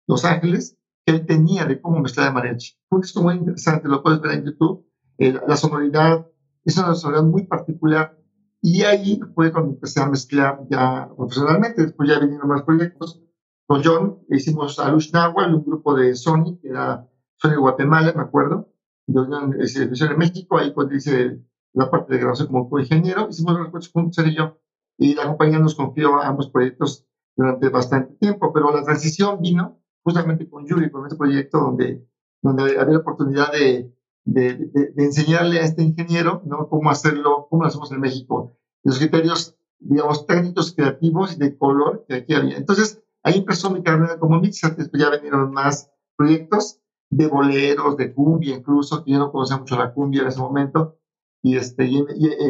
Los Ángeles, que él tenía de cómo mezclar el mariachi. Fue disco muy interesante, lo puedes ver en YouTube. Eh, la sonoridad es una sonoridad muy particular y ahí fue cuando empecé a mezclar ya profesionalmente. Después ya vinieron más proyectos con John hicimos Alush Nahual, un grupo de Sony, que era Sony Guatemala, me acuerdo. Yo se en México, ahí cuando hice la parte de grabación como co-ingeniero, hicimos los coches juntos, él y yo. Y la compañía nos confió a ambos proyectos durante bastante tiempo, pero la transición vino justamente con Yuri, con este proyecto donde, donde había la oportunidad de, de, de, de, enseñarle a este ingeniero ¿no? cómo hacerlo, cómo lo hacemos en México, los criterios, digamos, técnicos, creativos y de color que aquí había. Entonces, Ahí empezó mi carrera como mixer, después ya vinieron más proyectos de boleros, de cumbia incluso, que yo no conocía mucho la cumbia en ese momento, y, este,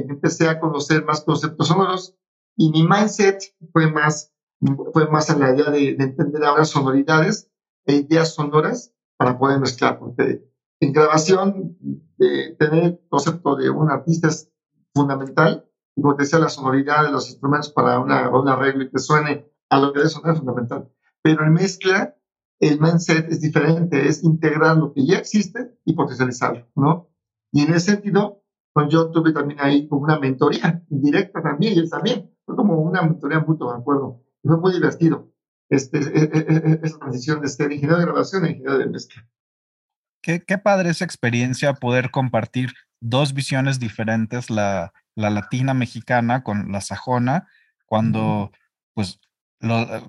empecé a conocer más conceptos sonoros, y mi mindset fue más, fue más en la idea de, entender ahora sonoridades e ideas sonoras para poder mezclar, porque en grabación, de tener el concepto de un artista es fundamental, y como la sonoridad de los instrumentos para una, un arreglo y que suene a lo que debe sonar fundamental. Pero en mezcla, el mindset es diferente, es integrar lo que ya existe y potencializarlo, ¿no? Y en ese sentido, con John tuve también ahí como una mentoría directa también, y él también. Fue como una mentoría mutua, me acuerdo. Y fue muy divertido este, e, e, e, esa transición de ser ingeniero de grabación a ingeniero de mezcla. Qué, qué padre esa experiencia poder compartir dos visiones diferentes, la, la latina mexicana con la sajona, cuando pues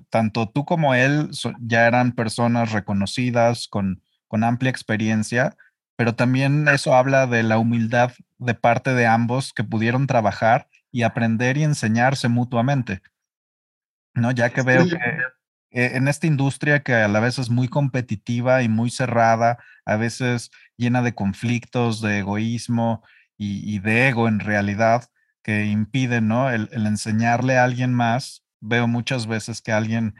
tanto tú como él ya eran personas reconocidas con, con amplia experiencia, pero también eso habla de la humildad de parte de ambos que pudieron trabajar y aprender y enseñarse mutuamente. ¿No? Ya que veo que eh, en esta industria que a la vez es muy competitiva y muy cerrada, a veces llena de conflictos, de egoísmo y, de ego en realidad, que impiden ¿no? el enseñarle a alguien más veo muchas veces que alguien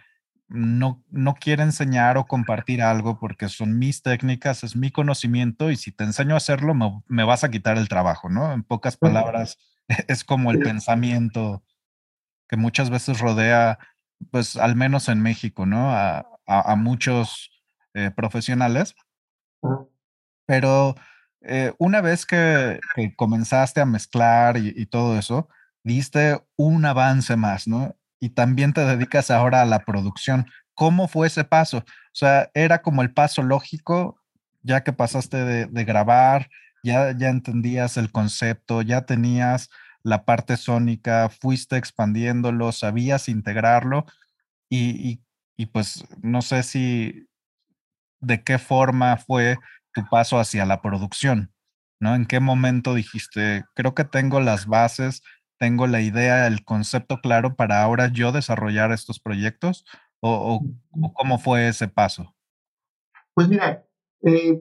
no, no quiere enseñar o compartir algo porque son mis técnicas, es mi conocimiento y si te enseño a hacerlo me, vas a quitar el trabajo, ¿no? En pocas palabras, es como el pensamiento que muchas veces rodea, pues al menos en México, ¿no? A, muchos eh, profesionales. Pero eh, una vez que, comenzaste a mezclar y, todo eso, diste un avance más, ¿no? Y también te dedicas ahora a la producción. ¿Cómo fue ese paso? O sea, era como el paso lógico, ya que pasaste de, grabar, ya, ya entendías el concepto, ya tenías la parte sónica, fuiste expandiéndolo, sabías integrarlo y, y pues no sé si de qué forma fue tu paso hacia la producción, ¿no? ¿En qué momento dijiste, creo que tengo las bases, tengo la idea, el concepto claro para ahora yo desarrollar estos proyectos? ¿O, cómo fue ese paso? Pues mira, eh,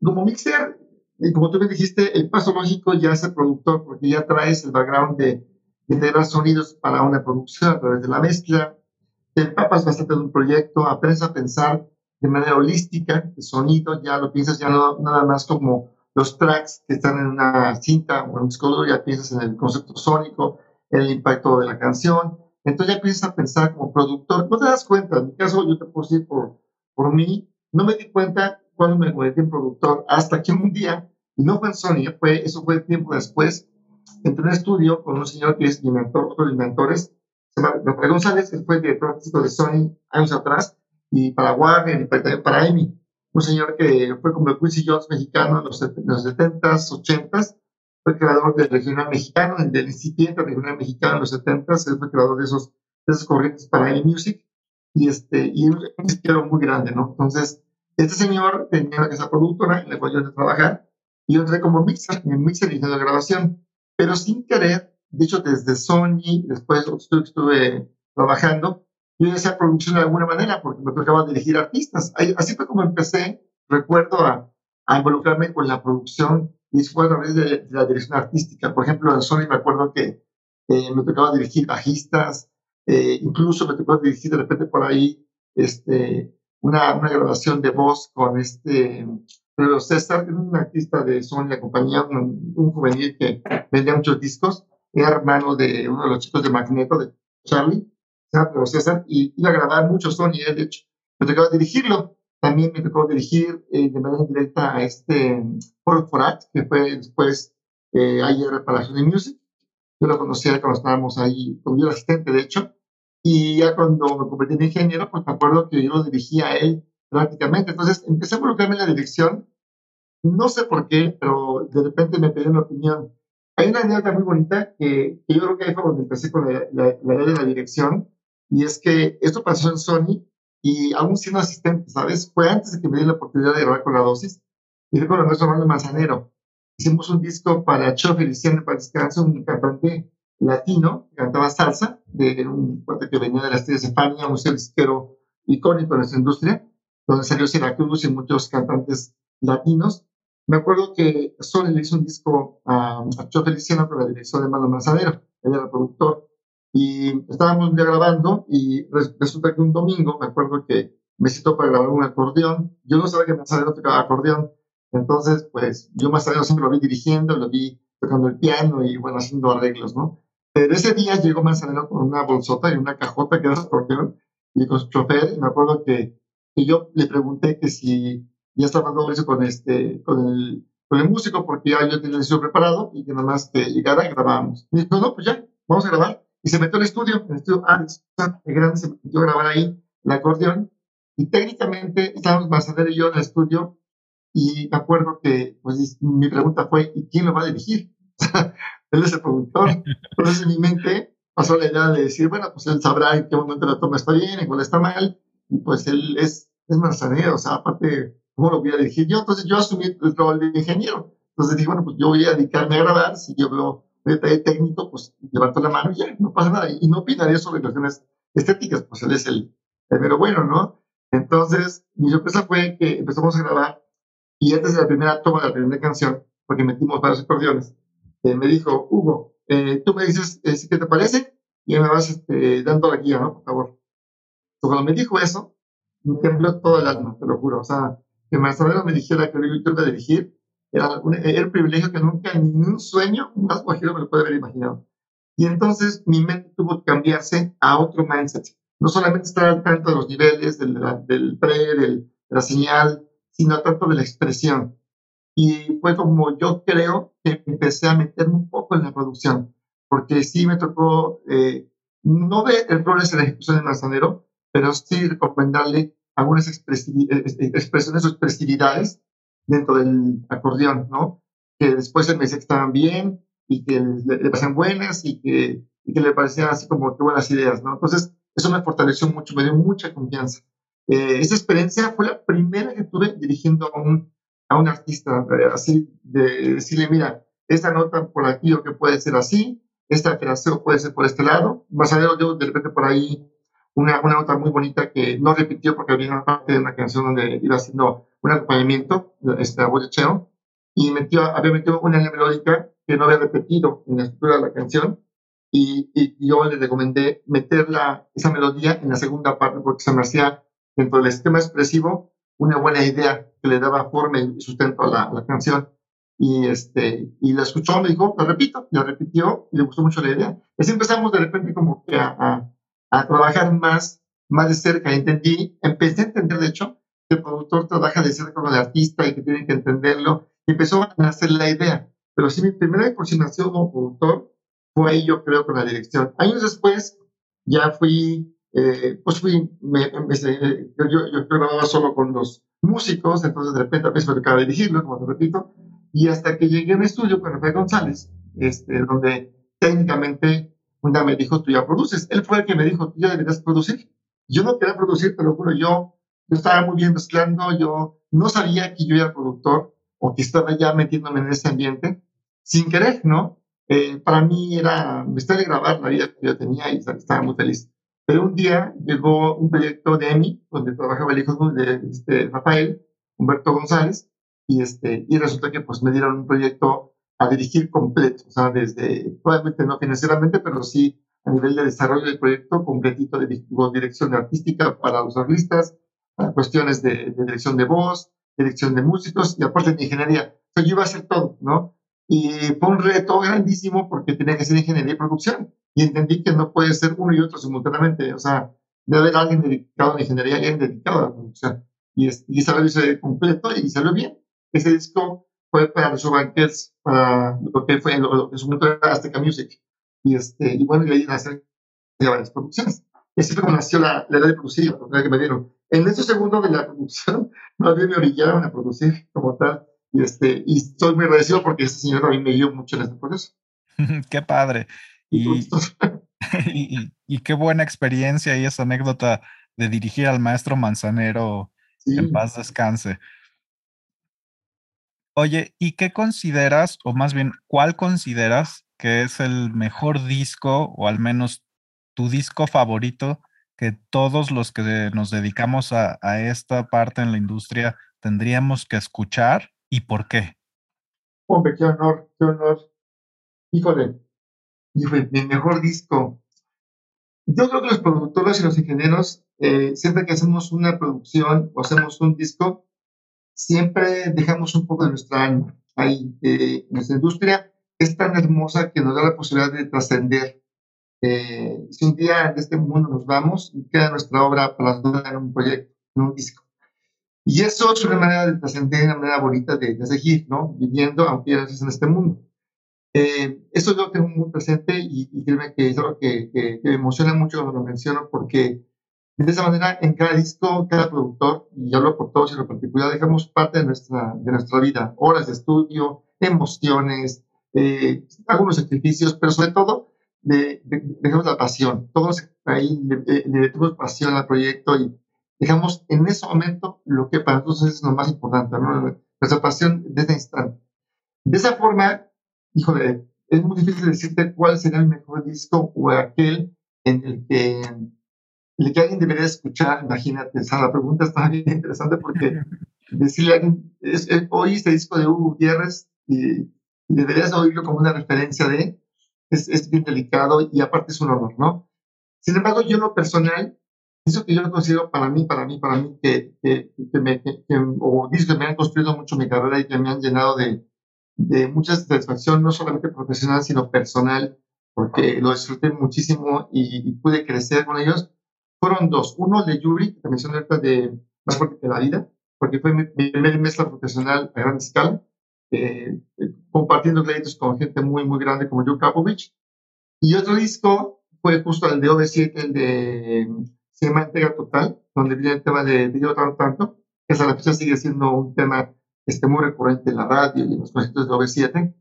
como mixer, y como tú me dijiste, el paso lógico ya es el productor, porque ya traes el background de, de integrar sonidos para una producción a través de la mezcla, te empapas bastante de un proyecto, aprendes a pensar de manera holística, el sonido, ya lo piensas ya no nada más como los tracks que están en una cinta o en un disco ya piensas en el concepto sónico, el impacto de la canción, entonces ya empiezas a pensar como productor, no te das cuenta, en mi caso yo te puedo decir por, por mí, no me di cuenta cuando me convertí en productor, hasta que un día, y no fue en Sony, fue, eso fue tiempo después, entré en un estudio con un señor que es mi mentor, otro de mis mentores, se llama Rafael González, que fue director artístico de Sony años atrás, y para Warner y para, para Amy. Un señor que fue como el Quincy Jones mexicano en los, 70s, 80s, fue creador del regional mexicano, del incipiente regional mexicano en los 70s, él fue creador de esos, de esos corrientes para Amy Music, y, este, y un izquierdo muy grande, ¿no? Entonces, este señor tenía esa productora en la cual yo a trabajar, y yo entré como mixer, en mixer y de grabación, pero sin querer, de hecho, desde Sony, después estuve, estuve trabajando, yo hacía producción de alguna manera porque me tocaba dirigir artistas. Así fue como empecé, recuerdo, a, a involucrarme con la producción y después a través de, la dirección artística. Por ejemplo, en Sony me acuerdo que eh, me tocaba dirigir bajistas, eh, incluso me tocaba dirigir de repente por ahí este, una, una grabación de voz con este Pedro César, un artista de Sony, la compañía, un, un juvenil que vendía muchos discos, era hermano de uno de los chicos de Magneto, de Charlie César, y iba a grabar mucho Sony, de hecho, me tocaba dirigirlo. También me tocó dirigir eh, de manera directa a este Ford Forat, que fue después eh, ayer para Sony Music. Yo lo conocía cuando estábamos ahí, como yo era asistente, de hecho. Y ya cuando me convertí en ingeniero, pues me acuerdo que yo lo dirigía a él prácticamente. Entonces empecé a involucrarme en la dirección. No sé por qué, pero de repente me pedí una opinión. Hay una anécdota muy bonita que, yo creo que ahí fue cuando empecé con la, la, la la dirección y es que esto pasó en Sony y aún siendo asistente, ¿sabes? Fue antes de que me di la oportunidad de grabar con la dosis. Y fue con el maestro Manuel Manzanero. Hicimos un disco para Cho Feliciano para descanso, un cantante latino que cantaba salsa, de un cuate que venía de las estrellas de Fania, un disquero icónico de nuestra industria, donde salió Syracuse y muchos cantantes latinos. Me acuerdo que Sony le hizo un disco a, a Cho Feliciano con la dirección de Manuel Manzanero, él era productor. Y estábamos un día grabando y resulta que un domingo, me acuerdo que me citó para grabar un acordeón. Yo no sabía que Manzanero tocaba acordeón. Entonces, pues yo tarde siempre lo vi dirigiendo, lo vi tocando el piano y bueno, haciendo arreglos, ¿no? Pero ese día llegó Manzanero con una bolsota y una cajota que era acordeón y con su chofer. Y me acuerdo que, que yo le pregunté que si ya estaba eso con, este, con, el, con el músico, porque ya yo tenía el preparado y que nada más que llegara grabábamos. Y dijo, no, pues ya, vamos a grabar. Y se metió al estudio, el estudio Alex, el grande, se metió a grabar ahí el acordeón. Y técnicamente estábamos Manzanero y yo en el estudio. Y me acuerdo que pues, mi pregunta fue: ¿y quién lo va a dirigir? él es el productor. Entonces en mi mente pasó la idea de decir: bueno, pues él sabrá en qué momento la toma está bien, en cuál está mal. Y pues él es, es manzanero, o sea, aparte, ¿cómo lo voy a dirigir yo? Entonces yo asumí el rol de ingeniero. Entonces dije: bueno, pues yo voy a dedicarme a grabar si yo veo detalle técnico, pues levanto la mano y ya, no pasa nada. Y no opinaría sobre cuestiones estéticas, pues él es el, primero bueno, ¿no? Entonces, mi sorpresa fue que empezamos a grabar y antes de la primera toma de la primera canción, porque metimos varios acordeones, eh, me dijo, Hugo, eh, tú me dices eh, qué te parece y me vas este, dando la guía, ¿no? Por favor. cuando me dijo eso, me tembló todo el alma, te lo juro. O sea, que Marcelo me dijera que yo iba a dirigir, era un privilegio que nunca ni un sueño más guajiro me lo puede haber imaginado. Y entonces mi mente tuvo que cambiarse a otro mindset. No solamente estar al tanto de los niveles, del, del pre, del, de la señal, sino tanto de la expresión. Y fue como yo creo que empecé a meterme un poco en la producción, porque sí me tocó eh, no ver errores en la ejecución del manzanero, pero sí recomendarle algunas expresiones o expresividades dentro del acordeón, ¿no? Que después me decía que estaban bien y que le, le parecían buenas y que, y que le parecían así como que buenas ideas, ¿no? Entonces, eso me fortaleció mucho, me dio mucha confianza. Eh, esa experiencia fue la primera que tuve dirigiendo a un, a un artista, eh, así de decirle, mira, esta nota por aquí o que puede ser así, esta fraseo puede ser por este lado. Más adelante yo de repente por ahí una, una nota muy bonita que no repitió porque había una parte de una canción donde iba haciendo un acompañamiento, de Cheo, y metió, había metido una melódica que no había repetido en la estructura de la canción, y, y, yo le recomendé meter la, esa melodía en la segunda parte porque se me hacía dentro del esquema expresivo una buena idea que le daba forma y sustento a la, la canción. Y, este, y la escuchó, me dijo, la repito, la repitió y le gustó mucho la idea. Así empezamos de repente como que a, a, a trabajar más, más de cerca. Entendí, empecé a entender, de hecho, que el productor trabaja de cerca con el artista y que tiene que entenderlo. Y empezó a nacer la idea. Pero sí, mi primera aproximación como productor fue yo creo, con la dirección. Años después, ya fui, eh, pues fui, me, yo, yo, yo, grababa solo con los músicos, entonces de repente a veces me tocaba dirigirlo, como te repito, y hasta que llegué a un estudio con Rafael González, este, donde técnicamente un día me dijo, tú ya produces. Él fue el que me dijo, tú ya deberías producir. Yo no quería producir, te lo juro, yo, yo estaba muy bien mezclando, yo no sabía que yo era productor o que estaba ya metiéndome en ese ambiente, sin querer, ¿no? Eh, para mí era, me de grabar la vida que yo tenía y estaba muy feliz. Pero un día llegó un proyecto de EMI, donde trabajaba el hijo de este, Rafael, Humberto González, y, este, y resulta que pues me dieron un proyecto a dirigir completo, o sea, desde, probablemente no financieramente, pero sí a nivel de desarrollo del proyecto completito de dirección artística para los artistas, para cuestiones de, de, dirección de voz, dirección de músicos y aparte de ingeniería. Sea, yo iba a hacer todo, ¿no? Y fue un reto grandísimo porque tenía que ser ingeniería y producción. Y entendí que no puede ser uno y otro simultáneamente. O sea, debe haber alguien dedicado a la ingeniería y alguien dedicado a la producción. Y, y esa vez hice completo y salió bien. Ese disco fue para los Urban para lo que fue, lo, que en su momento era Azteca Music. Y, este, y bueno, y ahí nacer varias producciones. Y así fue como nació la, la idea de producir, la oportunidad que me dieron. En ese segundo de la producción, más bien me orillaron a producir como tal. Y, este, y estoy muy agradecido porque ese señor a mí me dio mucho en este proceso. qué padre. Y, y, y, qué buena experiencia y esa anécdota de dirigir al maestro Manzanero sí. en paz descanse. Oye, ¿y qué consideras, o más bien, cuál consideras que es el mejor disco, o al menos tu disco favorito, que todos los que nos dedicamos a, esta parte en la industria tendríamos que escuchar y por qué? Hombre, qué honor, qué honor. Híjole, híjole mi mejor disco. Yo creo que los productores y los ingenieros, eh, siempre que hacemos una producción o hacemos un disco, siempre dejamos un poco de nuestra alma ahí. Eh, nuestra industria es tan hermosa que nos da la posibilidad de trascender. Eh, si un día de este mundo nos vamos, queda nuestra obra plasmada en un proyecto, en un disco. Y eso es una manera de trascender, una manera bonita de, de, seguir, ¿no? Viviendo, aunque ya no en este mundo. Eh, eso yo tengo muy presente y, y créeme que es algo que, que, que, me emociona mucho cuando lo menciono porque de esa manera, en cada disco, cada productor, y hablo por todos en lo particular, dejamos parte de nuestra, de nuestra vida, horas de estudio, emociones, eh, algunos sacrificios, pero sobre todo, de, de, dejamos la pasión. Todos ahí le, le metemos pasión al proyecto y dejamos en ese momento lo que para nosotros es lo más importante, ¿no? nuestra pasión de ese instante. De esa forma, híjole, es muy difícil decirte cuál será el mejor disco o aquel en el que el que alguien debería escuchar, imagínate, esa la pregunta está bien interesante porque decirle a alguien, es, es, oí este disco de Hugo Gutiérrez y, y, deberías oírlo como una referencia de, es, es, bien delicado y aparte es un honor, ¿no? Sin embargo, yo en lo personal, eso que yo considero para mí, para mí, para mí, que, que, que me, que, que, o discos que me han construido mucho mi carrera y que me han llenado de, de mucha satisfacción, no solamente profesional, sino personal, porque lo disfruté muchísimo y, y pude crecer con ellos fueron dos. Uno de Yuri, que te mencioné ahorita de Más fuerte que la vida, porque fue mi, primera mezcla profesional a gran escala. eh, compartiendo créditos con gente muy, muy grande como Joe Kapovich. Y otro disco fue justo el de OV7, el de se llama Entrega Total, donde viene el tema de, de Yo Tanto Tanto, que hasta la fecha sigue siendo un tema este, muy recurrente en la radio y en los conciertos de OV7.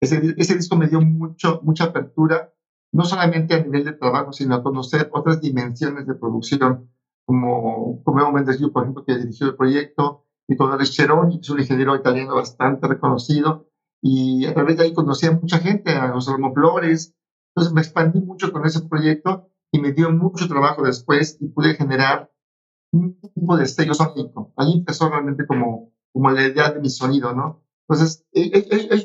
Ese, ese disco me dio mucho, mucha apertura, no solamente a nivel de trabajo, sino a conocer otras dimensiones de producción, como, Evo Mendes por ejemplo, que dirigió el proyecto, y Alex Cheroni, que es un ingeniero italiano bastante reconocido, y a través de ahí conocí a mucha gente, a los Flores, entonces me expandí mucho con ese proyecto y me dio mucho trabajo después y pude generar un tipo de sello sónico. Ahí empezó realmente como, como la idea de mi sonido, ¿no? Entonces, he,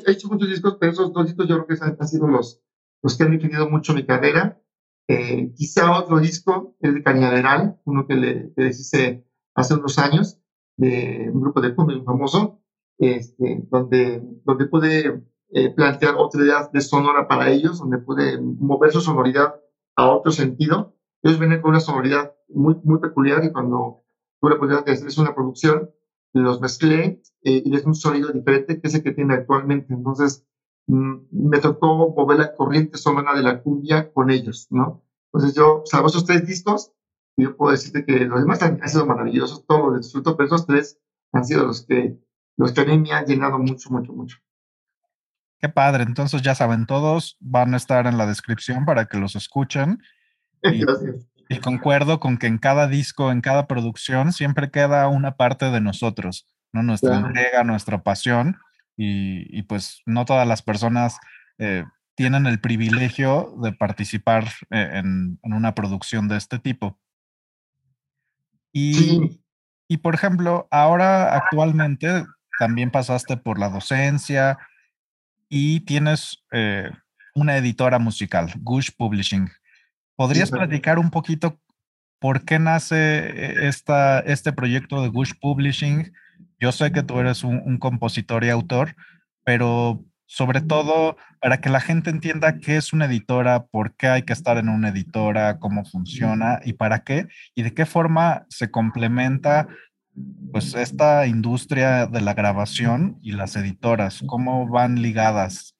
hecho muchos discos, pero esos dos discos yo creo que han, sido los, los que han definido mucho mi carrera. Eh, quizá otro disco es de Cañaveral, uno que le, que hice hace unos años, de un grupo de cumbia famoso, este, donde, donde pude eh, plantear otra idea de sonora para ellos, donde pude mover su sonoridad a otro sentido. Ellos vienen con una sonoridad muy, muy peculiar y cuando tuve la oportunidad de hacer una producción, los mezclé eh, y es un sonido diferente que ese que tiene actualmente. Entonces, me tocó mover la corriente sonora de la cumbia con ellos, ¿no? Entonces yo salvo esos tres discos, yo puedo decirte que los demás han, sido maravillosos, todos los disfruto, pero esos tres han sido los que, los que a mí me han llenado mucho, mucho, mucho. Qué padre, entonces ya saben, todos van a estar en la descripción para que los escuchen. Y, Gracias. Y concuerdo con que en cada disco, en cada producción, siempre queda una parte de nosotros, ¿no? Nuestra entrega, nuestra pasión. Y, pues no todas las personas eh, tienen el privilegio de participar eh, en, una producción de este tipo. Y, y por ejemplo, ahora actualmente también pasaste por la docencia, y tienes eh, una editora musical, Gush Publishing. ¿Podrías platicar un poquito por qué nace esta, este proyecto de Gush Publishing? Yo sé que tú eres un, compositor y autor, pero sobre todo para que la gente entienda qué es una editora, por qué hay que estar en una editora, cómo funciona y para qué, y de qué forma se complementa pues esta industria de la grabación y las editoras, ¿cómo van ligadas?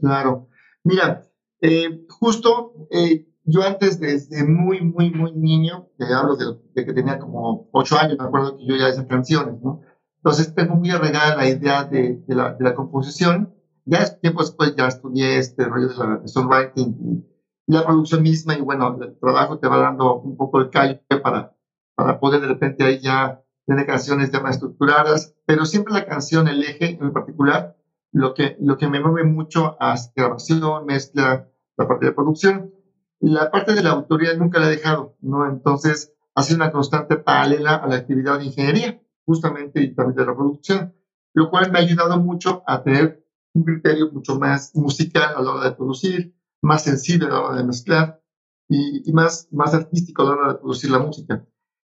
Claro. Mira, eh, justo eh, yo antes desde muy, muy, muy niño, te hablo de, que tenía como ocho años, me acuerdo que yo ya hice canciones, ¿no? Entonces tengo muy arraigada la idea de, de, la, de la composición. Ya tiempo después ya estudié este rollo de la songwriting y, la producción misma y bueno, el trabajo te va dando un poco el callo para, para poder de repente ahí ya tiene canciones ya más estructuradas, pero siempre la canción, el eje en particular, lo que, lo que me mueve mucho a grabación, mezcla, la parte de producción. La parte de la autoría nunca la he dejado, ¿no? Entonces, ha sido una constante paralela a la actividad de ingeniería, justamente, y también de la producción, lo cual me ha ayudado mucho a tener un criterio mucho más musical a la hora de producir, más sensible a la hora de mezclar y, y más, más artístico a la hora de producir la música.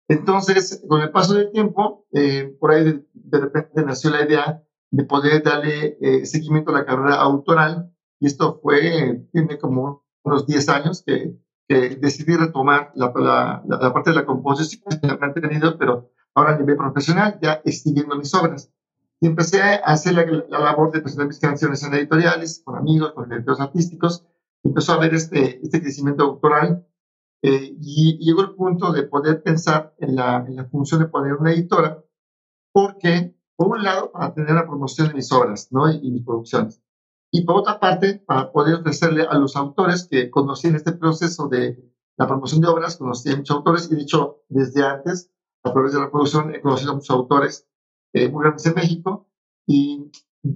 Entonces, con el paso del tiempo, eh, por ahí de, repente nació la idea de poder darle eh, seguimiento a la carrera autoral, y esto fue, tiene como unos 10 años que, que decidí retomar la, la, la, parte de la composición que he mantenido, pero ahora a nivel profesional, ya escribiendo mis obras. Y empecé a hacer la, labor de presentar mis canciones en editoriales, con amigos, con directores artísticos, empezó a ver este, este crecimiento autoral eh, y, llegó el punto de poder pensar en la, en la, función de poner una editora, porque, por un lado, para tener la promoción de mis obras ¿no? y, mis producciones, y por otra parte, para poder ofrecerle a los autores que conocían este proceso de la promoción de obras, conocí a muchos autores, y de hecho, desde antes, a través de la producción, he conocido a muchos autores eh, muy grandes en México, y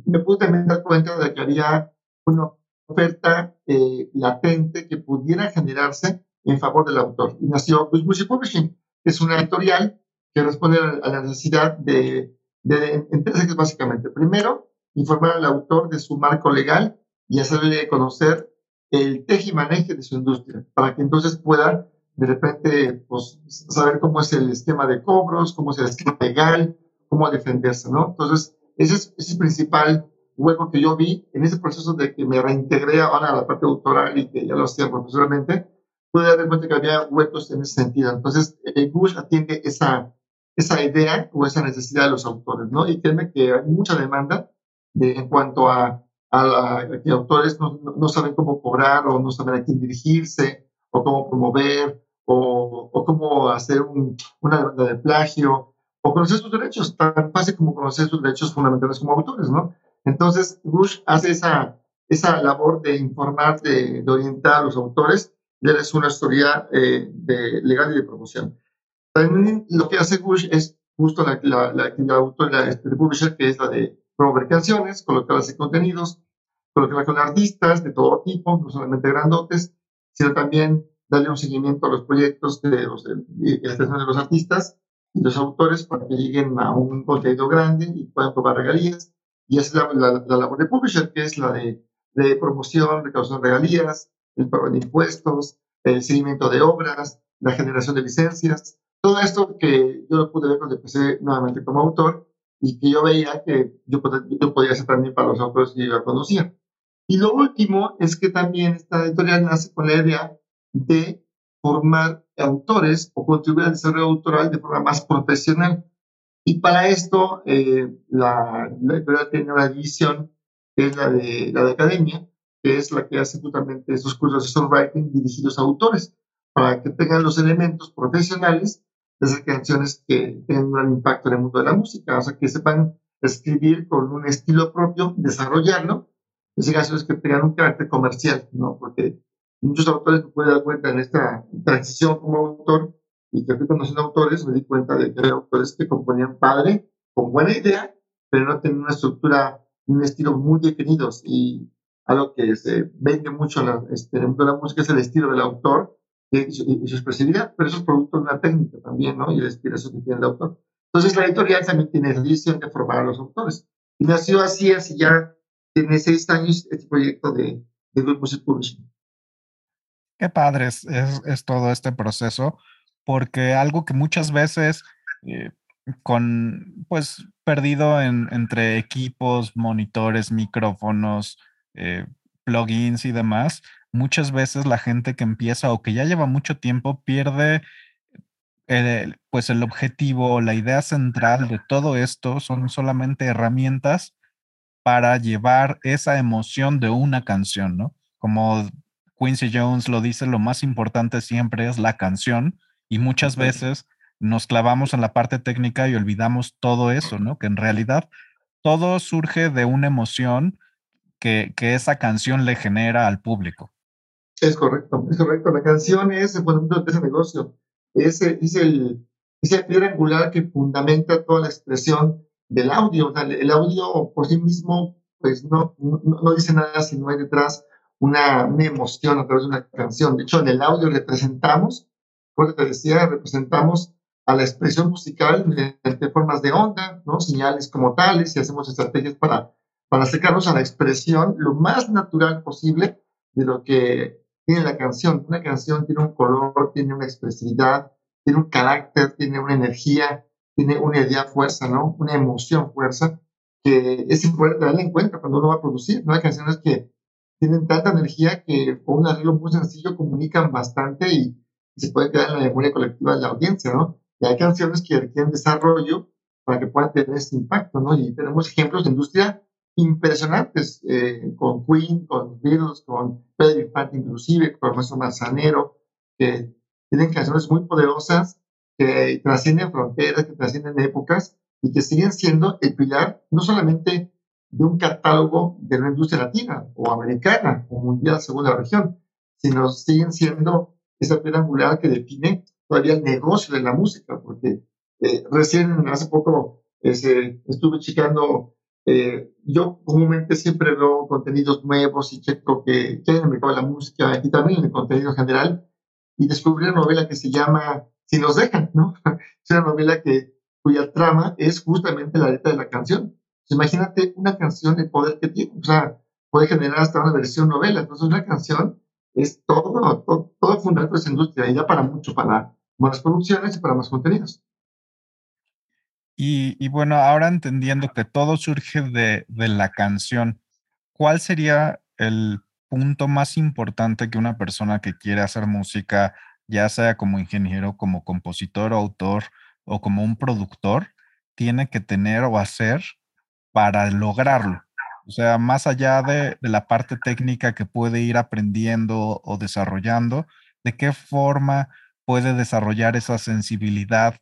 me pude también dar cuenta de que había una oferta eh, latente que pudiera generarse en favor del autor. Y nació pues, Music Publishing, que es una editorial que responde a la necesidad de, de, de básicamente. Primero, informar al autor de su marco legal y hacerle conocer el tejimaneje de su industria, para que entonces pueda de repente pues, saber cómo es el esquema de cobros, cómo es el esquema legal, cómo defenderse, ¿no? Entonces, ese es, ese es el principal hueco que yo vi en ese proceso de que me reintegré ahora a la parte autoral y que ya lo hacía profesionalmente, pude dar cuenta que había huecos en ese sentido. Entonces, eh, Google atiende esa, esa idea o esa necesidad de los autores, ¿no? Y créeme que hay mucha demanda en cuanto a, a, que autores no, no, saben cómo cobrar o no saben a quién dirigirse o cómo promover o, o cómo hacer un, una demanda de plagio o conocer sus derechos, tan fácil como conocer sus derechos fundamentales como autores, ¿no? Entonces, Bush hace esa, esa labor de informar, de, de orientar a los autores y es una historia eh, de legal y de promoción. También lo que hace Bush es justo la, la, la actividad autora este, de publisher, que es la de promover canciones, colocarlas en contenidos, colocarlas con artistas de todo tipo, no solamente grandotes, sino también darle un seguimiento a los proyectos de los, de, de, los artistas y los autores para que lleguen a un contenido grande y puedan probar regalías. Y esa es la, la, labor de publisher, que es la de, de promoción, recaudación de regalías, el pago de impuestos, el seguimiento de obras, la generación de licencias, todo esto que yo lo pude ver cuando empecé nuevamente como autor y que yo veía que yo, yo podía hacer también para los autores que yo conocía. Y lo último es que también esta editorial nace con la idea de formar autores o contribuir al desarrollo autoral de forma más profesional. Y para esto, eh, la, la, tiene una división, que es la de la de academia, que es la que hace justamente esos cursos de songwriting dirigidos a autores, para que tengan los elementos profesionales de esas canciones que tengan un gran impacto en el mundo de la música, o sea, que sepan escribir con un estilo propio, desarrollarlo, esas canciones que tengan un carácter comercial, ¿no? Porque muchos autores me pueden dar cuenta en esta transición como autor y que fui conociendo autores, me di cuenta de que había autores que componían padre, con buena idea, pero no tenían una estructura, un estilo muy definidos y algo que se vende mucho en, la, este, en la música es el estilo del autor y su, y su, expresividad, pero eso es producto de una técnica también, ¿no? Y la inspiración que tiene el autor. Entonces la editorial también tiene la visión de formar a los autores. Y nació así, así ya tiene seis años este proyecto de, de Good Music Publishing. Qué padre es, todo este proceso, porque algo que muchas veces eh, con, pues, perdido en, entre equipos, monitores, micrófonos, eh, plugins y demás, muchas veces la gente que empieza o que ya lleva mucho tiempo pierde el, pues el objetivo, la idea central de todo esto son solamente herramientas para llevar esa emoción de una canción, ¿no? Como Quincy Jones lo dice, lo más importante siempre es la canción y muchas veces nos clavamos en la parte técnica y olvidamos todo eso, ¿no? Que en realidad todo surge de una emoción que, que esa canción le genera al público. Es correcto, es correcto. La canción es el fundamento de ese negocio. Es, es, el, es el piedra angular que fundamenta toda la expresión del audio. O sea, el audio por sí mismo, pues no, no, no, dice nada si no hay detrás una, una emoción a través de una canción. De hecho, en el audio representamos, como te decía, representamos a la expresión musical mediante formas de onda, ¿no? señales como tales, y hacemos estrategias para, para acercarnos a la expresión lo más natural posible de lo que tiene la canción. Una canción tiene un color, tiene una expresividad, tiene un carácter, tiene una energía, tiene una idea fuerza, ¿no? Una emoción fuerza, que es importante darle en cuenta cuando uno va a producir. ¿no? Hay canciones que tienen tanta energía que con un arreglo muy sencillo comunican bastante y, y se puede quedar en la memoria colectiva de la audiencia, ¿no? Y hay canciones que requieren desarrollo para que puedan tener ese impacto, ¿no? Y tenemos ejemplos de industria impresionantes, eh, con Queen, con Beatles, con Pedro Infante inclusive, con Nuestro Manzanero, que tienen canciones muy poderosas, que trascienden fronteras, que trascienden épocas y que siguen siendo el pilar no solamente de un catálogo de una industria latina o americana o mundial según la región, sino siguen siendo esa piedra angular que define todavía el negocio de la música, porque eh, recién hace poco ese, estuve checando eh, yo comúnmente siempre veo contenidos nuevos y checo que, que hay en el mercado de la música y también en el contenido general. Y descubrí una novela que se llama Si nos dejan, ¿no? Es una novela que, cuya trama es justamente la letra de la canción. Pues imagínate una canción, el poder que tiene. O sea, puede generar hasta una versión novela. Entonces, una canción es todo, todo, todo fundamento de esa industria y da para mucho, para más producciones y para más contenidos. Y, y, bueno, ahora entendiendo que todo surge de, de, la canción, ¿cuál sería el punto más importante que una persona que quiere hacer música, ya sea como ingeniero, como compositor autor o como un productor, tiene que tener o hacer para lograrlo? O sea, más allá de, la parte técnica que puede ir aprendiendo o desarrollando, ¿de qué forma puede desarrollar esa sensibilidad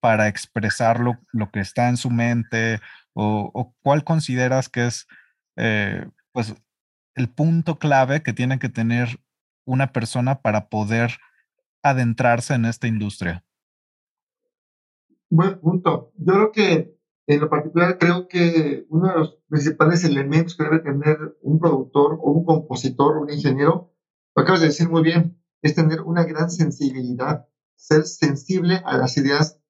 para expresar lo, que está en su mente? ¿O, cuál consideras que es eh, pues, el punto clave que tiene que tener una persona para poder adentrarse en esta industria? Buen punto. Yo creo que en lo particular creo que uno de los principales elementos que debe tener un productor o un compositor un ingeniero, lo acabas de decir muy bien, es tener una gran sensibilidad, ser sensible a las ideas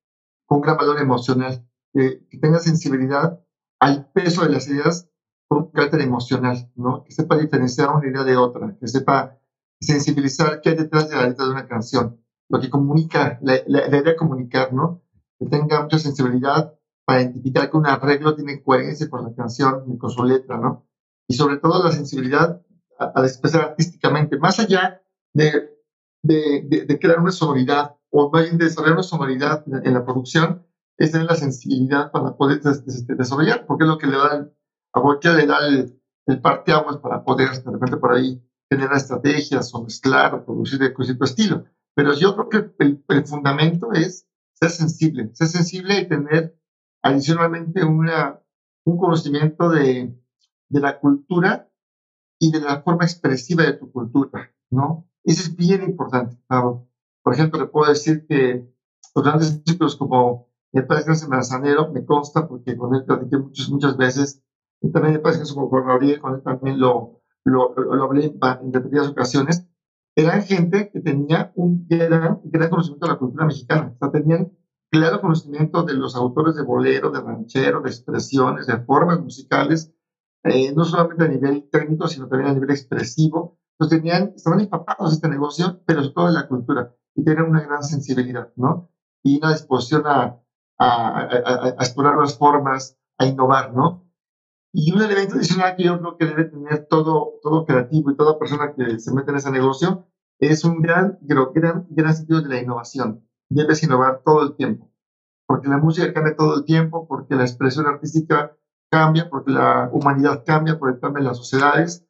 con gran valor emocional, que tenga sensibilidad al peso de las ideas con carácter emocional, ¿no? Que sepa diferenciar una idea de otra, que sepa sensibilizar qué hay detrás de la letra de una canción, lo que comunica, la, la idea de comunicar, ¿no? Que tenga mucha sensibilidad para identificar que un arreglo tiene coherencia con la canción y con su letra, ¿no? Y sobre todo la sensibilidad a, expresar artísticamente, más allá de, de, de, crear una sonoridad o de desarrollar una sonoridad en, la producción, es tener la sensibilidad para poder desarrollar, porque es lo que le da, a cualquiera le da el, el parteaguas para poder de repente por ahí generar estrategias o mezclar o producir de cierto estilo. Pero yo creo que el, el fundamento es ser sensible, ser sensible y tener adicionalmente una, un conocimiento de, de la cultura y de la forma expresiva de tu cultura, ¿no? Eso es bien importante, Por ejemplo, le puedo decir que los grandes músicos como el padre Gracia Manzanero, me consta porque con él platiqué muchas, muchas veces, y también el padre como con Gabriel, con él también lo, lo, lo, hablé en, en repetidas ocasiones, eran gente que tenía un gran, gran conocimiento de la cultura mexicana, o sea, tenían claro conocimiento de los autores de bolero, de ranchero, de expresiones, de formas musicales, eh, no solamente a nivel técnico, sino también a nivel expresivo. Entonces tenían, estaban empapados de este negocio, pero sobre todo de la cultura, y tenían una gran sensibilidad, ¿no? Y una disposición a, explorar las formas, a innovar, ¿no? Y un elemento adicional que yo creo que debe tener todo, todo creativo y toda persona que se mete en ese negocio es un gran, gran, gran sentido de la innovación debes innovar todo el tiempo, porque la música cambia todo el tiempo, porque la expresión artística cambia, porque la humanidad cambia, porque cambian las sociedades.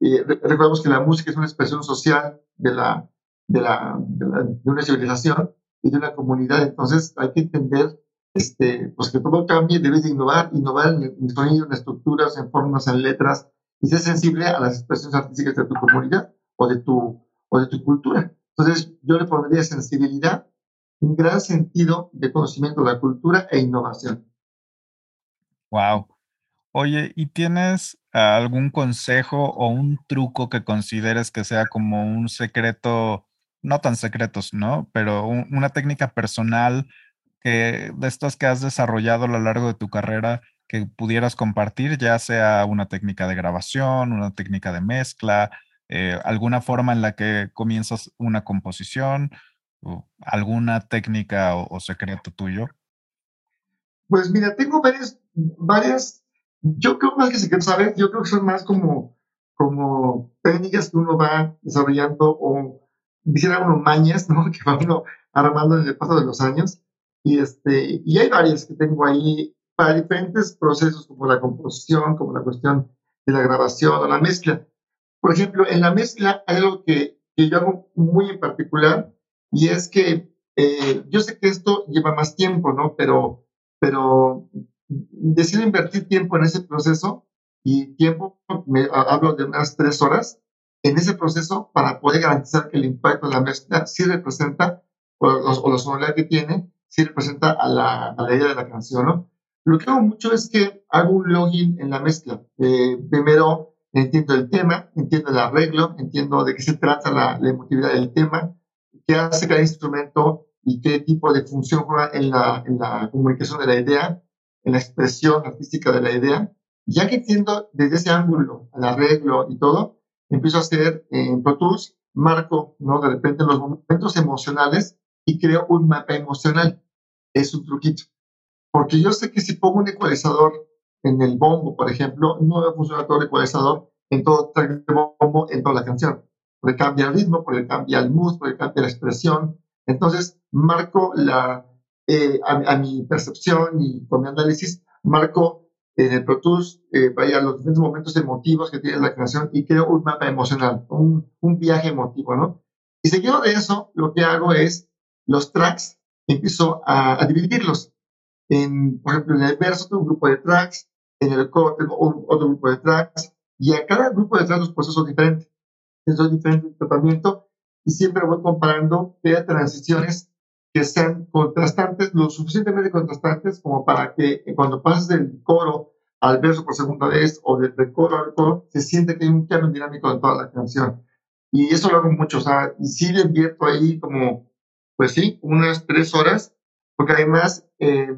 Y recordemos que la música es una expresión social de, la, de, la, de, una civilización y de una comunidad, entonces hay que entender este, pues que todo cambie, debes de innovar, innovar en, en sonido, en estructuras, en formas, en letras, y ser sensible a las expresiones artísticas de tu comunidad o de tu, o de tu cultura. Entonces, yo le pondría sensibilidad un gran sentido de conocimiento de la cultura e innovación. Wow. Oye, ¿y tienes algún consejo o un truco que consideres que sea como un secreto, no tan secretos, ¿no? Pero una técnica personal que de estas que has desarrollado a lo largo de tu carrera que pudieras compartir, ya sea una técnica de grabación, una técnica de mezcla, eh, alguna forma en la que comienzas una composición alguna técnica o, secreto tuyo? Pues mira, tengo varias, varias, yo creo más que secretos, ¿sabes? Yo creo que son más como, como técnicas que uno va desarrollando o quisiera uno mañas, ¿no? Que va uno armando en el paso de los años. Y, este, y hay varias que tengo ahí para diferentes procesos como la composición, como la cuestión de la grabación o la mezcla. Por ejemplo, en la mezcla hay algo que, que yo hago muy en particular, y es que eh, yo sé que esto lleva más tiempo, ¿no? Pero, pero decido invertir tiempo en ese proceso y tiempo, me hablo de unas tres horas, en ese proceso para poder garantizar que el impacto de la mezcla sí representa, o, o la sonoridad que tiene, sí representa a la, a idea de la canción, ¿no? Lo que hago mucho es que hago un login en la mezcla. Eh, primero entiendo el tema, entiendo el arreglo, entiendo de qué se trata la emotividad del tema, qué hace cada instrumento y qué tipo de función juega en la, en la comunicación de la idea, en la expresión artística de la idea. Ya que entiendo desde ese ángulo el arreglo y todo, empiezo a hacer en Pro Tools, marco, ¿no? De repente los momentos emocionales y creo un mapa emocional. Es un truquito. Porque yo sé que si pongo un ecualizador en el bombo, por ejemplo, no va a funcionar todo el ecualizador en todo el bombo, en toda la canción porque cambia el ritmo, porque cambia el mood, porque cambia la expresión. Entonces, marco la, eh, a, mi percepción y con mi análisis, marco en el Pro Tools, eh, vaya los diferentes momentos emotivos que tiene la canción y creo un mapa emocional, un, un viaje emotivo, ¿no? Y seguido de eso, lo que hago es los tracks, empiezo a, a dividirlos. En, por ejemplo, en el verso tengo un grupo de tracks, en el coro tengo otro grupo de tracks, y a cada grupo de tracks los procesos son diferentes. Es diferente tratamiento y siempre voy comparando de transiciones que sean contrastantes, lo suficientemente contrastantes como para que cuando pases del coro al verso por segunda vez o del, coro al coro, se siente que hay un cambio dinámico en toda la canción. Y eso lo hago mucho, o sea, y sí le invierto ahí como, pues sí, unas tres horas, porque además, eh,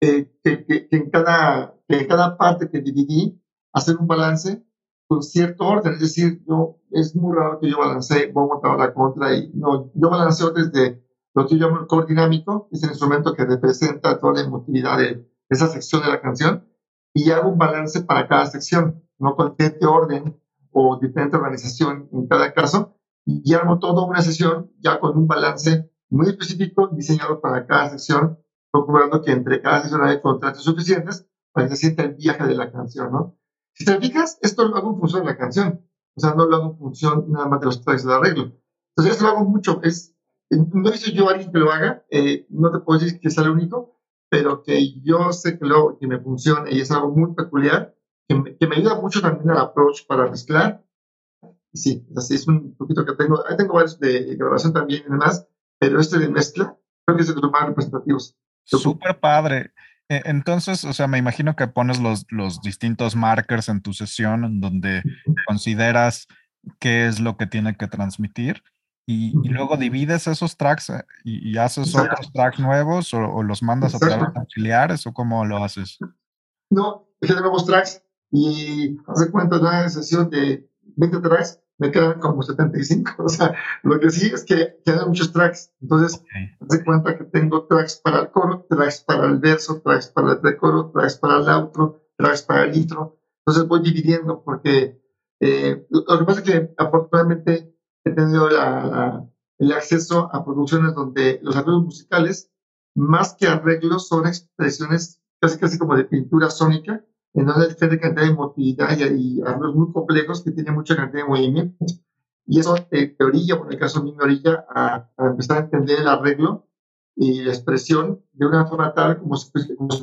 eh que, que, en cada, que en cada parte que dividí, hacer un balance con cierto orden, es decir, no, es muy raro que yo balancee, voy a montar la contra y no, yo balanceo desde lo que yo llamo el core dinámico, es el instrumento que representa toda la emotividad de esa sección de la canción, y hago un balance para cada sección, no con diferente orden o diferente organización en cada caso, y armo toda una sesión ya con un balance muy específico diseñado para cada sección, procurando que entre cada sección haya contratos suficientes para que se sienta el viaje de la canción, ¿no? Si te fijas, esto lo hago en función de la canción. O sea, no lo hago en función nada más de los tracks de arreglo. Entonces, esto lo hago mucho. Es, no visto yo a alguien que lo haga. Eh, no te puedo decir que sea el único, pero que yo sé que, lo, que me funciona y es algo muy peculiar, que me, que me ayuda mucho también al approach para mezclar. Sí, así es un poquito que tengo. Ahí tengo varios de grabación también y demás, pero este de mezcla creo que es de los más representativos. Súper padre. E, entonces, o sea, me imagino que pones los, los distintos markers en tu sesión en donde consideras qué es lo que tiene que transmitir y, luego divides esos tracks eh, y, haces otros tracks nuevos o, los mandas a través de auxiliares o cómo lo haces. No, nuevos tracks y hace cuenta de una sesión de 20 tracks me quedan como 75. O sea, lo que sí es que quedan muchos tracks. Entonces, okay. cuenta que tengo tracks para el coro, tracks para el verso, tracks para el precoro, tracks para el outro, tracks para el intro. Entonces voy dividiendo porque eh, lo que pasa es que afortunadamente he tenido el acceso a producciones donde los arreglos musicales, más que arreglos, son expresiones casi casi como de pintura sónica en hay diferente cantidad de emotividad y, arreglos muy complejos que tienen mucha cantidad de movimientos. Y eso te, orilla, por el caso mío, me orilla a, empezar a entender el arreglo y la expresión de una forma tal como si,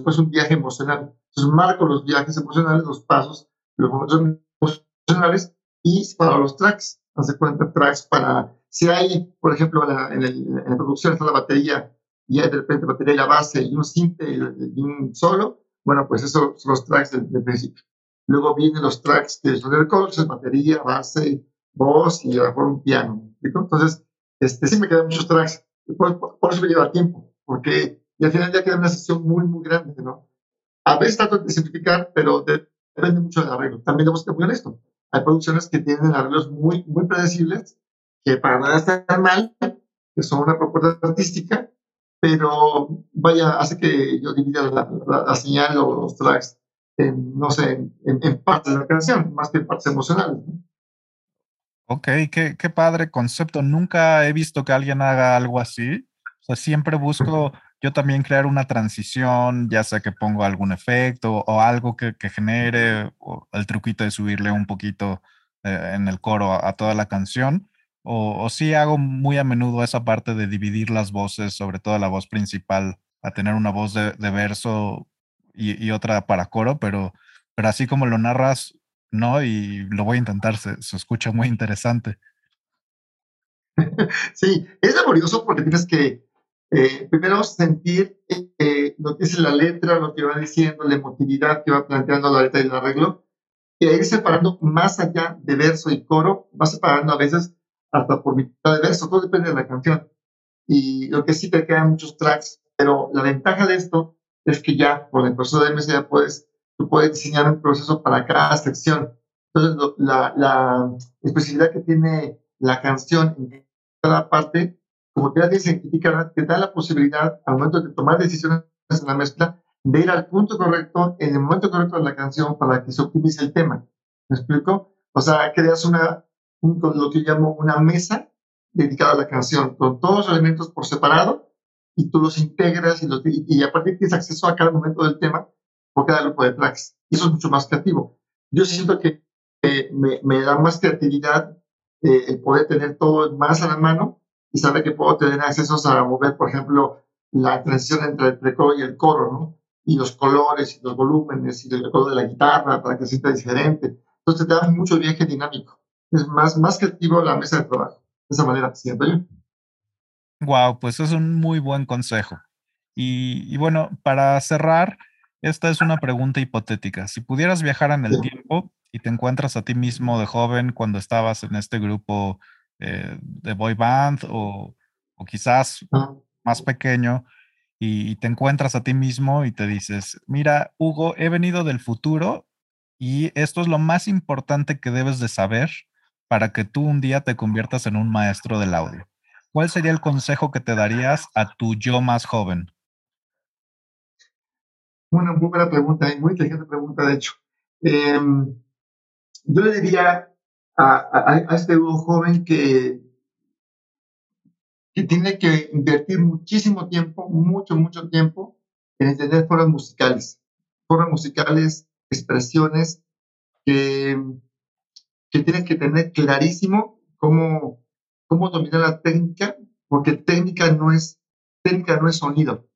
fuese un viaje emocional. Entonces marco los viajes emocionales, los pasos, los momentos emocionales y para los tracks, hace cuenta tracks para, si hay, por ejemplo, en, en, la producción está la batería y hay de repente batería y la base y un simple y un solo, bueno, pues esos son los tracks del, principio. Luego vienen los tracks que son el coche, batería, base, voz y a lo mejor un piano. Entonces, este, sí me quedan muchos tracks. Por, eso me lleva tiempo, porque y al final ya queda una sesión muy, muy grande, ¿no? A veces trato de simplificar, pero depende mucho del arreglo. También debo ser muy honesto. Hay producciones que tienen arreglos muy, muy predecibles, que para nada están mal, que son una propuesta artística, pero vaya, hace que yo divida la, señal o los tracks en, no sé, en, partes de la canción, más que en partes emocionales. Ok, qué, qué padre concepto. Nunca he visto que alguien haga algo así. O sea, siempre busco yo también crear una transición, ya sea que pongo algún efecto o algo que, que genere, o el truquito de subirle un poquito eh, en el coro a, toda la canción. O, sí hago muy a menudo esa parte de dividir las voces, sobre todo la voz principal, a tener una voz de, verso y, otra para coro, pero, pero así como lo narras, no, y lo voy a intentar, se, escucha muy interesante. Sí, es laborioso porque tienes que eh, primero sentir eh, lo que es la letra, lo que va diciendo, la emotividad que va planteando la letra y el arreglo, y ir separando más allá de verso y coro, va separando a veces hasta por mitad de verso, todo depende de la canción. Y lo que sí te quedan muchos tracks, pero la ventaja de esto es que ya por el proceso de MS ya puedes, tú puedes diseñar un proceso para cada sección. Entonces, la, la especificidad que tiene la canción en cada parte, como te científica, te da la posibilidad al momento de tomar decisiones en la mezcla de ir al punto correcto, en el momento correcto de la canción para que se optimice el tema. ¿Me explico? O sea, creas una, con lo que llamo una mesa dedicada a la canción, con todos los elementos por separado y tú los integras y, y, a partir tienes acceso a cada momento del tema por cada grupo de tracks. Y eso es mucho más creativo. Yo siento que me, me, da más creatividad eh, el poder tener todo más a la mano y saber que puedo tener accesos a mover, por ejemplo, la transición entre el precoro y el coro, ¿no? Y los colores y los volúmenes y el color de la guitarra para que se sienta diferente. Entonces te da mucho viaje dinámico. Es más, más creativo la mesa de trabajo. De esa manera, yo. Wow, pues es un muy buen consejo. Y, bueno, para cerrar, esta es una pregunta hipotética. Si pudieras viajar en el tiempo y te encuentras a ti mismo de joven cuando estabas en este grupo eh, de boy band o, quizás más pequeño y, te encuentras a ti mismo y te dices, mira, Hugo, he venido del futuro y esto es lo más importante que debes de saber para que tú un día te conviertas en un maestro del audio. ¿Cuál sería el consejo que te darías a tu yo más joven? Una muy buena pregunta y muy inteligente pregunta, de hecho. Em, yo le diría a, este joven que, que tiene que invertir muchísimo tiempo, mucho, mucho tiempo en entender formas musicales. Formas musicales, expresiones que, que tienen que tener clarísimo cómo, cómo dominar la técnica, porque técnica no es, técnica no es sonido.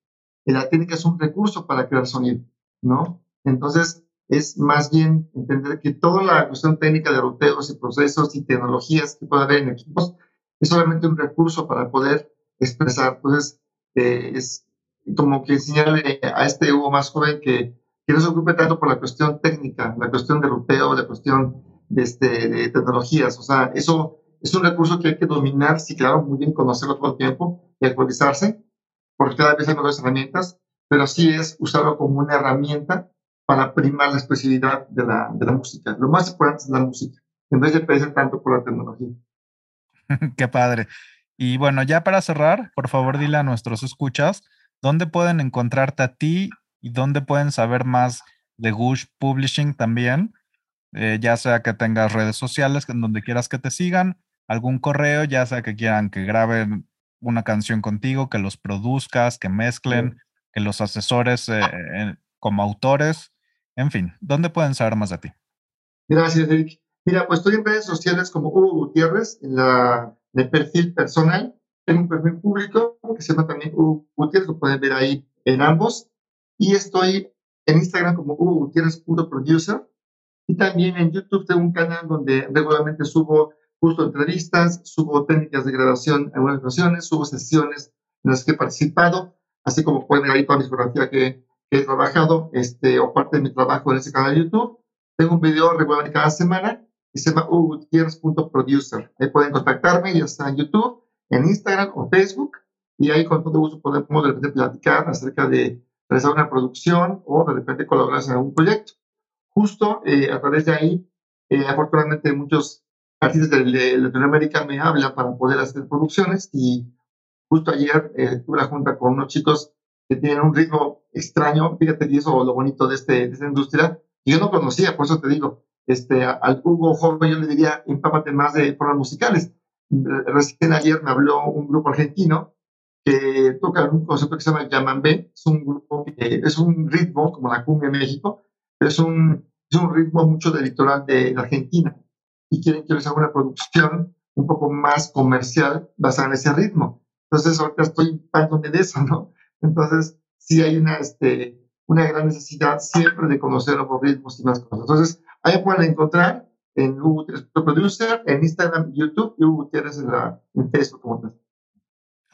La técnica es un recurso para crear sonido, ¿no? Entonces, es más bien entender que toda la cuestión técnica de ruteos y procesos y tecnologías que puede haber en equipos es solamente un recurso para poder expresar. Entonces, eh, es como que enseñarle a este Hugo más joven que, que, no se ocupe tanto por la cuestión técnica, la cuestión de ruteo, la cuestión de, este, de tecnologías. O sea, eso es un recurso que hay que dominar, sí, claro, muy bien conocerlo todo el tiempo y actualizarse, porque cada vez hay mejores herramientas, pero sí es usarlo como una herramienta para primar la expresividad de la, de la música. Lo más importante es la música, en vez de pensar tanto por la tecnología. Qué padre. Y bueno, ya para cerrar, por favor dile a nuestros escuchas dónde pueden encontrarte a ti y dónde pueden saber más de Gush Publishing también, eh, ya sea que tengas redes sociales en donde quieras que te sigan, algún correo, ya sea que quieran que graben una canción contigo, que los produzcas, que mezclen, que los asesores eh, como autores. En fin, ¿dónde pueden saber más de ti? Gracias, Eric. Mira, pues estoy en redes sociales como Hugo Gutiérrez, en, la, el perfil personal. Tengo un perfil público que se llama también Hugo Gutiérrez, lo pueden ver ahí en ambos. Y estoy en Instagram como Hugo Gutiérrez producer. Y también en YouTube tengo un canal donde regularmente subo justo entrevistas, subo técnicas de grabación en algunas ocasiones, subo sesiones en las que he participado, así como pueden ver ahí toda mi fotografía que que he trabajado, este, o parte de mi trabajo en ese canal de YouTube. Tengo un video regularmente cada semana y se llama ugutierrez.producer. Ahí pueden contactarme, ya sea en YouTube, en Instagram o Facebook, y ahí con todo gusto podemos de repente platicar acerca de realizar una producción o de repente colaborar en algún proyecto. Justo eh, a través de ahí, eh, afortunadamente muchos artistas de, Latinoamérica me hablan para poder hacer producciones y justo ayer eh, tuve la junta con unos chicos que tienen un ritmo extraño. Fíjate, y eso lo bonito de, este, de esta industria. Y yo no conocía, por eso te digo, este, al Hugo joven yo le diría, empápate más de formas musicales. Recién ayer me habló un grupo argentino que toca un concepto que se llama Yamambé. Es un grupo que es un ritmo, como la cumbia en México, es un, es un ritmo mucho del litoral de, Argentina. Y quieren que les haga una producción un poco más comercial basada en ese ritmo. Entonces, ahorita estoy impactándome de eso, ¿no? Entonces, sí hay una, este, una gran necesidad siempre de conocer los ritmos y más cosas. Entonces, ahí pueden encontrar en Hugo Producer, en Instagram, YouTube y Hugo Gutiérrez en, la, en Facebook como tal.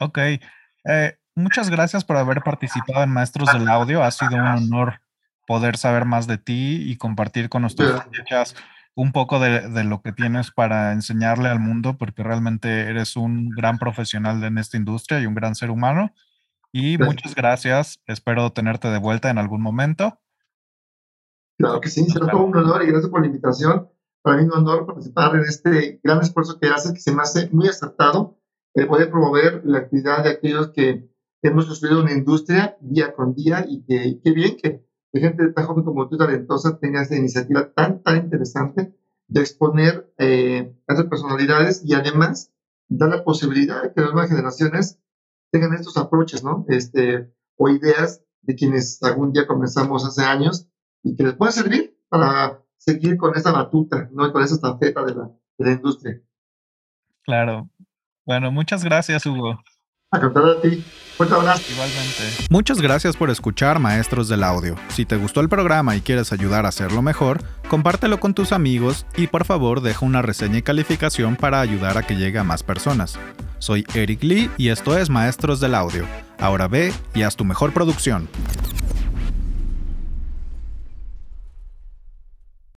Ok. Eh, muchas gracias por haber participado en Maestros del Audio. Ha sido un honor poder saber más de ti y compartir con nuestros escuchas un poco de, de, lo que tienes para enseñarle al mundo, porque realmente eres un gran profesional en esta industria y un gran ser humano. Y muchas gracias. Espero tenerte de vuelta en algún momento. Claro que sí, será todo un honor y gracias por la invitación. Para mí es un honor participar en este gran esfuerzo que haces, que se me hace muy acertado, el poder promover la actividad de aquellos que hemos construido una industria día con día y que qué bien que, gente tan joven como tú, talentosa, tenga esta iniciativa tan, tan interesante de exponer eh, esas personalidades y además dar la posibilidad de que las nuevas generaciones tengan estos approaches, ¿no? Este, o ideas de quienes algún día comenzamos hace años y que les pueda servir para seguir con esa batuta, ¿no? con esa estafeta de la, de la industria. Claro. Bueno, muchas gracias, Hugo. A a ti. Igualmente. Muchas gracias por escuchar Maestros del Audio. Si te gustó el programa y quieres ayudar a hacerlo mejor, compártelo con tus amigos y por favor deja una reseña y calificación para ayudar a que llegue a más personas. Soy Eric Lee y esto es Maestros del Audio. Ahora ve y haz tu mejor producción.